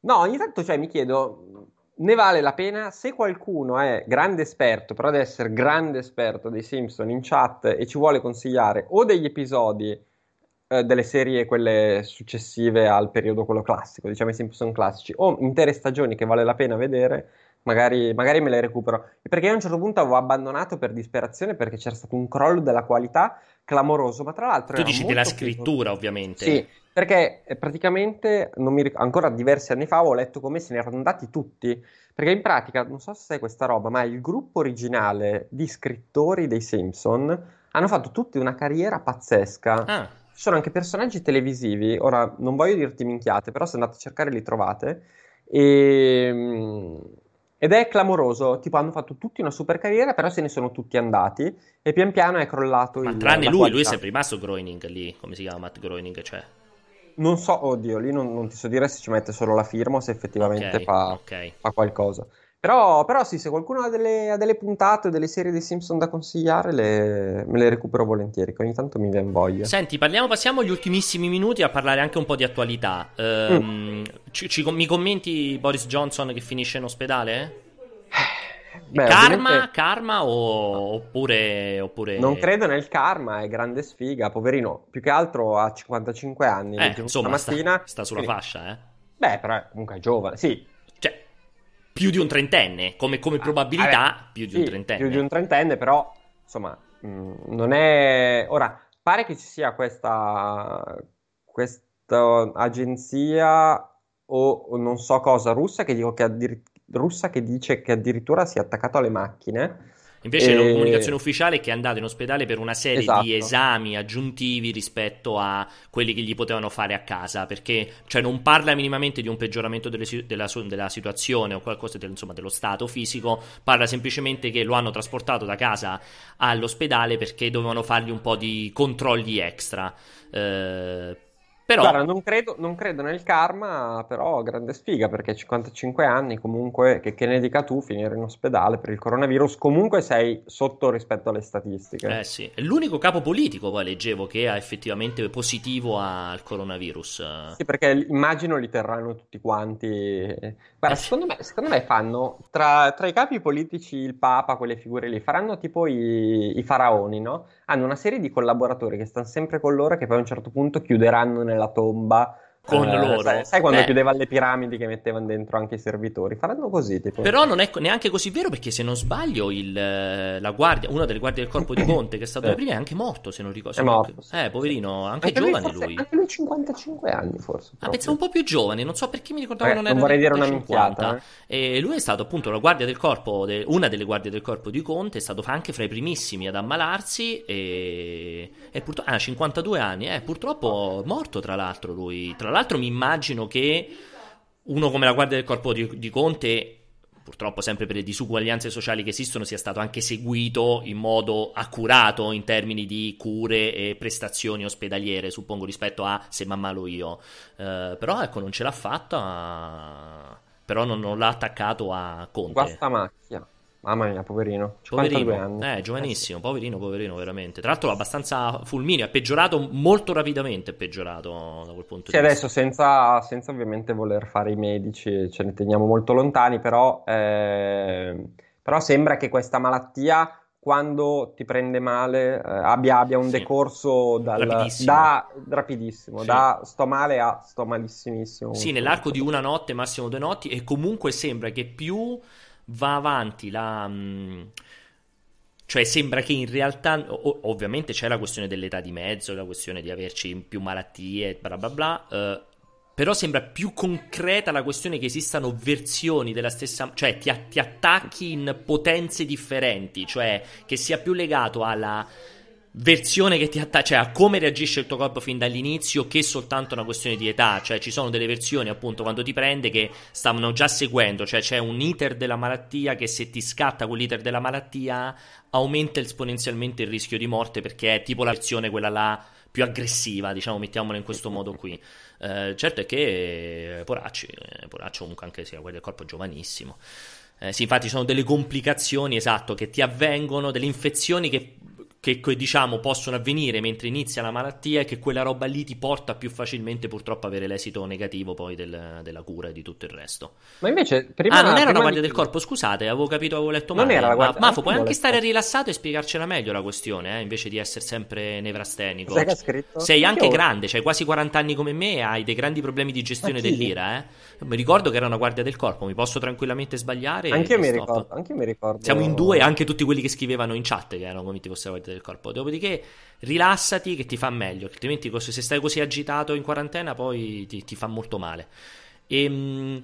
no, ogni tanto cioè, mi chiedo, ne vale la pena se qualcuno è grande esperto, però deve essere grande esperto dei Simpson in chat e ci vuole consigliare o degli episodi eh, delle serie, quelle successive al periodo quello classico, diciamo i Simpson classici, o intere stagioni che vale la pena vedere. Magari, magari me le recupero perché io a un certo punto avevo abbandonato per disperazione perché c'era stato un crollo della qualità clamoroso. Ma tra l'altro, Tu dici della scrittura, ovviamente. Sì, perché eh, praticamente non mi ric- ancora diversi anni fa ho letto come se ne erano andati tutti. Perché in pratica, non so se sai questa roba, ma il gruppo originale di scrittori dei Simpson hanno fatto tutti una carriera pazzesca. Ah, Ci sono anche personaggi televisivi, ora non voglio dirti minchiate, però se andate a cercare li trovate. E, mm, ed è clamoroso, tipo hanno fatto tutti una super carriera, però se ne sono tutti andati e pian piano è crollato ma il, tranne lui, lui è qualità. sempre rimasto Groening lì, come si chiama Matt Groening, cioè. Non so, oddio, lì non, non ti so dire se ci mette solo la firma o se effettivamente Ok, fa, ok. fa qualcosa. Però, però sì, se qualcuno ha delle, ha delle puntate o delle serie dei Simpson da consigliare, le- me le recupero volentieri, che ogni tanto mi viene voglia. Senti, parliamo, passiamo agli ultimissimi minuti a parlare anche un po' di attualità. Ehm, Mm. ci- ci- mi commenti Boris Johnson che finisce in ospedale? Beh, karma, ovviamente karma o- oppure, oppure... Non credo nel karma, è grande sfiga, poverino. Più che altro ha 55 anni, Eh, insomma, sta, stamattina. sta sulla Quindi- fascia, eh. Beh, però comunque è giovane, sì. Più di un trentenne, come, come Ah, probabilità, vabbè, più di sì, un trentenne. Più di un trentenne, però, insomma, mh, non è... Ora, pare che ci sia questa, questa agenzia o, o non so cosa russa che, dico che addir- russa che dice che addirittura si è attaccato alle macchine. Invece la E- comunicazione ufficiale è che è andato in ospedale per una serie Esatto. di esami aggiuntivi rispetto a quelli che gli potevano fare a casa, perché cioè, non parla minimamente di un peggioramento delle della, della situazione o qualcosa del- insomma, dello stato fisico, parla semplicemente che lo hanno trasportato da casa all'ospedale perché dovevano fargli un po' di controlli extra. Eh, però Guarda, non credo, non credo nel karma, però grande sfiga perché 55 anni comunque, che, che ne dica tu, finire in ospedale per il coronavirus, comunque sei sotto rispetto alle statistiche. Eh sì, è l'unico capo politico poi leggevo che è effettivamente positivo al coronavirus. Sì, perché immagino li terranno tutti quanti. Guarda, Eh sì. secondo me, secondo me fanno tra, tra i capi politici, il Papa, quelle figure lì, faranno tipo i, i faraoni, no? Hanno una serie di collaboratori che stanno sempre con loro che poi a un certo punto chiuderanno nella tomba. Con Eh, loro. Sai, sai quando Beh. chiudeva le piramidi che mettevano dentro anche i servitori? Faranno così, tipo. Però non è neanche così vero perché se non sbaglio il, eh, la guardia, una delle guardie del corpo di Conte che è stato la prima è anche morto se non ricordo. È morto, sì. Eh, poverino, anche, Anche lui, giovane forse- lui. Anche lui 55 anni, forse. Ah, pensavo un po' più giovane, non so perché mi ricordavo Eh, non non era vorrei dire una 50. minchiata, E lui è stato appunto la guardia del corpo, de- una delle guardie del corpo di Conte, è stato anche fra i primissimi ad ammalarsi e, e purtroppo, ah, 52 anni, eh, purtroppo morto tra l'altro lui. Tra l'altro mi immagino che uno come la guardia del corpo di, di Conte, purtroppo sempre per le disuguaglianze sociali che esistono, sia stato anche seguito in modo accurato in termini di cure e prestazioni ospedaliere, suppongo, rispetto a se mi ammalo io. Eh, però ecco, non ce l'ha fatta, però non, non l'ha attaccato a Conte. Guasta macchia. Mamma mia, poverino. 52 Poverino, anni. eh, giovanissimo, poverino, poverino, veramente. Tra l'altro, abbastanza fulmineo, è peggiorato molto rapidamente. È peggiorato da quel punto Sì, di adesso vista. senza, senza ovviamente voler fare i medici, ce ne teniamo molto lontani, però, eh, però sembra che questa malattia, quando ti prende male, eh, abbia, abbia un Sì. decorso dal, Rapidissimo. da rapidissimo, Sì. da sto male a sto malissimissimo. Sì, nell'arco di una notte, massimo due notti, e comunque sembra che più va avanti la... Mm, cioè sembra che in realtà, ov- ovviamente c'è la questione dell'età di mezzo, la questione di averci più malattie, bla bla bla, eh, però sembra più concreta la questione che esistano versioni della stessa, cioè ti, ti attacchi in potenze differenti, cioè che sia più legato alla versione che ti attacca, cioè a come reagisce il tuo corpo fin dall'inizio che soltanto una questione di età, cioè ci sono delle versioni appunto quando ti prende che stavano già seguendo, cioè c'è un iter della malattia che se ti scatta quell'iter della malattia aumenta esponenzialmente il rischio di morte perché è tipo la versione quella là più aggressiva, diciamo, mettiamola in questo modo qui. Eh, certo è che eh, Poracci, eh, Poracci comunque anche se ha del corpo giovanissimo. Eh, sì, infatti sono delle complicazioni, esatto, che ti avvengono, delle infezioni che che diciamo possono avvenire mentre inizia la malattia e che quella roba lì ti porta più facilmente purtroppo a avere l'esito negativo poi del, della cura e di tutto il resto. Ma invece prima Ah, non era una guardia del corpo, scusate, avevo capito, avevo letto male. Non era la guardia. Ma, Mafo, puoi anche stare rilassato e spiegarcela meglio la questione, eh, invece di essere sempre nevrastenico. Sai che ha scritto? Sei anche grande, cioè quasi 40 anni come me e hai dei grandi problemi di gestione dell'ira, eh. Mi ricordo che era una guardia del corpo, mi posso tranquillamente sbagliare. Anche io mi ricordo, anche mi ricordo. Siamo in due, anche tutti quelli che scrivevano in chat che erano convinti fosse la guardia del corpo. Dopodiché rilassati che ti fa meglio, altrimenti se stai così agitato in quarantena poi ti, ti fa molto male. E, um,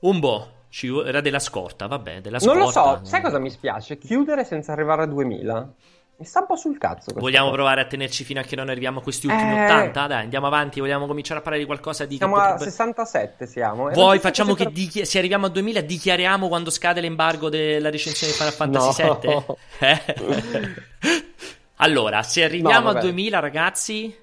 un po'. Era della scorta, vabbè, della scorta. Non lo so, sai cosa mi spiace? Chiudere senza arrivare a 2000. Mi sta un po' sul cazzo. Vogliamo cosa. provare a tenerci fino a che non arriviamo a questi ultimi eh... 80? Dai, andiamo avanti. Vogliamo cominciare a parlare di qualcosa di. Siamo a 67, siamo. Vuoi facciamo che per... dichi... se arriviamo a 2000 dichiariamo quando scade l'embargo della recensione di Final Fantasy no. VII? Eh? Allora, se arriviamo no, a 2000, ragazzi,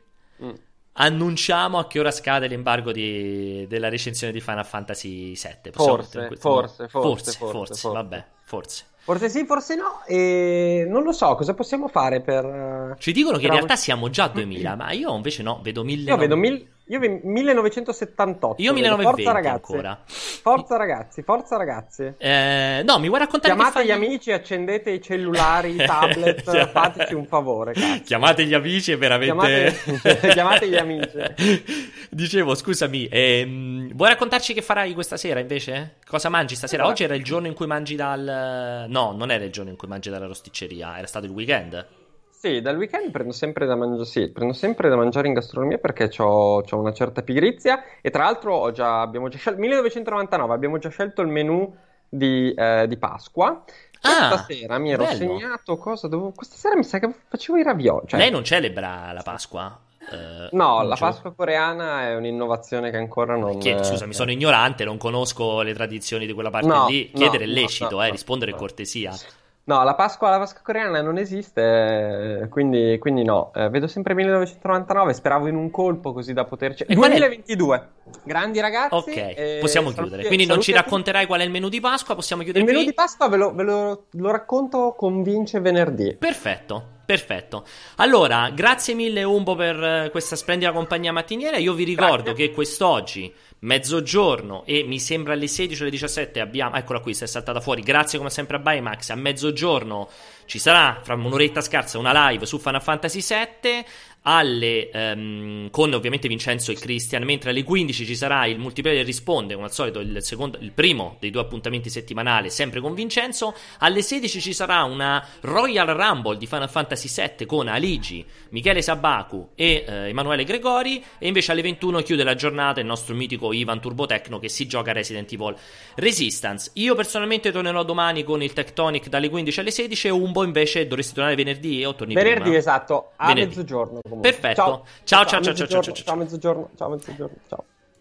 mm. annunciamo a che ora scade l'embargo di, della recensione di Final Fantasy VII. Forse, forse, forse, forse, forse, vabbè, forse. Forse sì, forse no. E non lo so, cosa possiamo fare per. Ci dicono che in realtà siamo già a 2000, ma io invece no, vedo 1000. Io vedo 1000. Io 1978. Io 1920 forza ragazzi. ancora. Forza ragazzi, forza ragazzi. Eh, no, mi vuoi raccontare Chiamate fai... gli amici, accendete i cellulari, i tablet, cioè... fateci un favore. Cazzo. Chiamate gli amici e veramente... Chiamate, chiamate gli amici. Dicevo, scusami, ehm, vuoi raccontarci che farai questa sera invece? Cosa mangi stasera? Oggi era il giorno in cui mangi dal... No, non era il giorno in cui mangi dalla rosticceria, era stato il weekend. Sì, dal weekend prendo sempre da, mangi- sì, prendo sempre da mangiare in gastronomia perché ho una certa pigrizia e tra l'altro già, abbiamo già scelto, 1999 abbiamo già scelto il menù di, eh, di Pasqua. Questa ah, sera mi ero bello. segnato cosa dovevo... Questa sera mi sa che facevo i ravioli. Cioè... Lei non celebra la Pasqua? Uh, no, la Pasqua coreana è un'innovazione che ancora non. Chied- scusa, mi sono ignorante, non conosco le tradizioni di quella parte no, lì. Chiedere no, è lecito, no, eh, rispondere è cortesia. No, la Pasqua, la Pasqua coreana non esiste, quindi, quindi no. Eh, vedo sempre 1999, speravo in un colpo così da poterci... E 2022, è... grandi ragazzi. Ok, possiamo saluti, chiudere. Quindi non ci racconterai qual è il menù di Pasqua, possiamo chiudere Il qui? menù di Pasqua ve lo, ve lo, lo racconto convince venerdì. Perfetto. Perfetto. Allora, grazie mille Umbo per eh, questa splendida compagnia mattiniera. Io vi ricordo grazie. che quest'oggi mezzogiorno e mi sembra alle 16 o alle 17 abbiamo, eccola qui, si è saltata fuori, grazie come sempre a Baymax, a mezzogiorno ci sarà fra un'oretta scarsa una live su Final Fantasy VII alle, um, con ovviamente Vincenzo e Christian, mentre alle 15 ci sarà il multiplayer risponde, come al solito il, secondo, il primo dei due appuntamenti settimanali, sempre con Vincenzo, alle 16 ci sarà una Royal Rumble di Final Fantasy VII con Aligi, Michele Sabaku e eh, Emanuele Gregori, e invece alle 21 chiude la giornata il nostro mitico Ivan Turbotecno che si gioca Resident Evil Resistance. Io personalmente tornerò domani con il Tectonic dalle 15 alle 16 e Umbo invece dovresti tornare venerdì o torni venerdì, prima? esatto, a venerdì. mezzogiorno comunque. Perfetto. Ciao, ciao, ciao, ciao, ciao, ciao, ciao, mezzogiorno, ciao, mezzogiorno, ciao.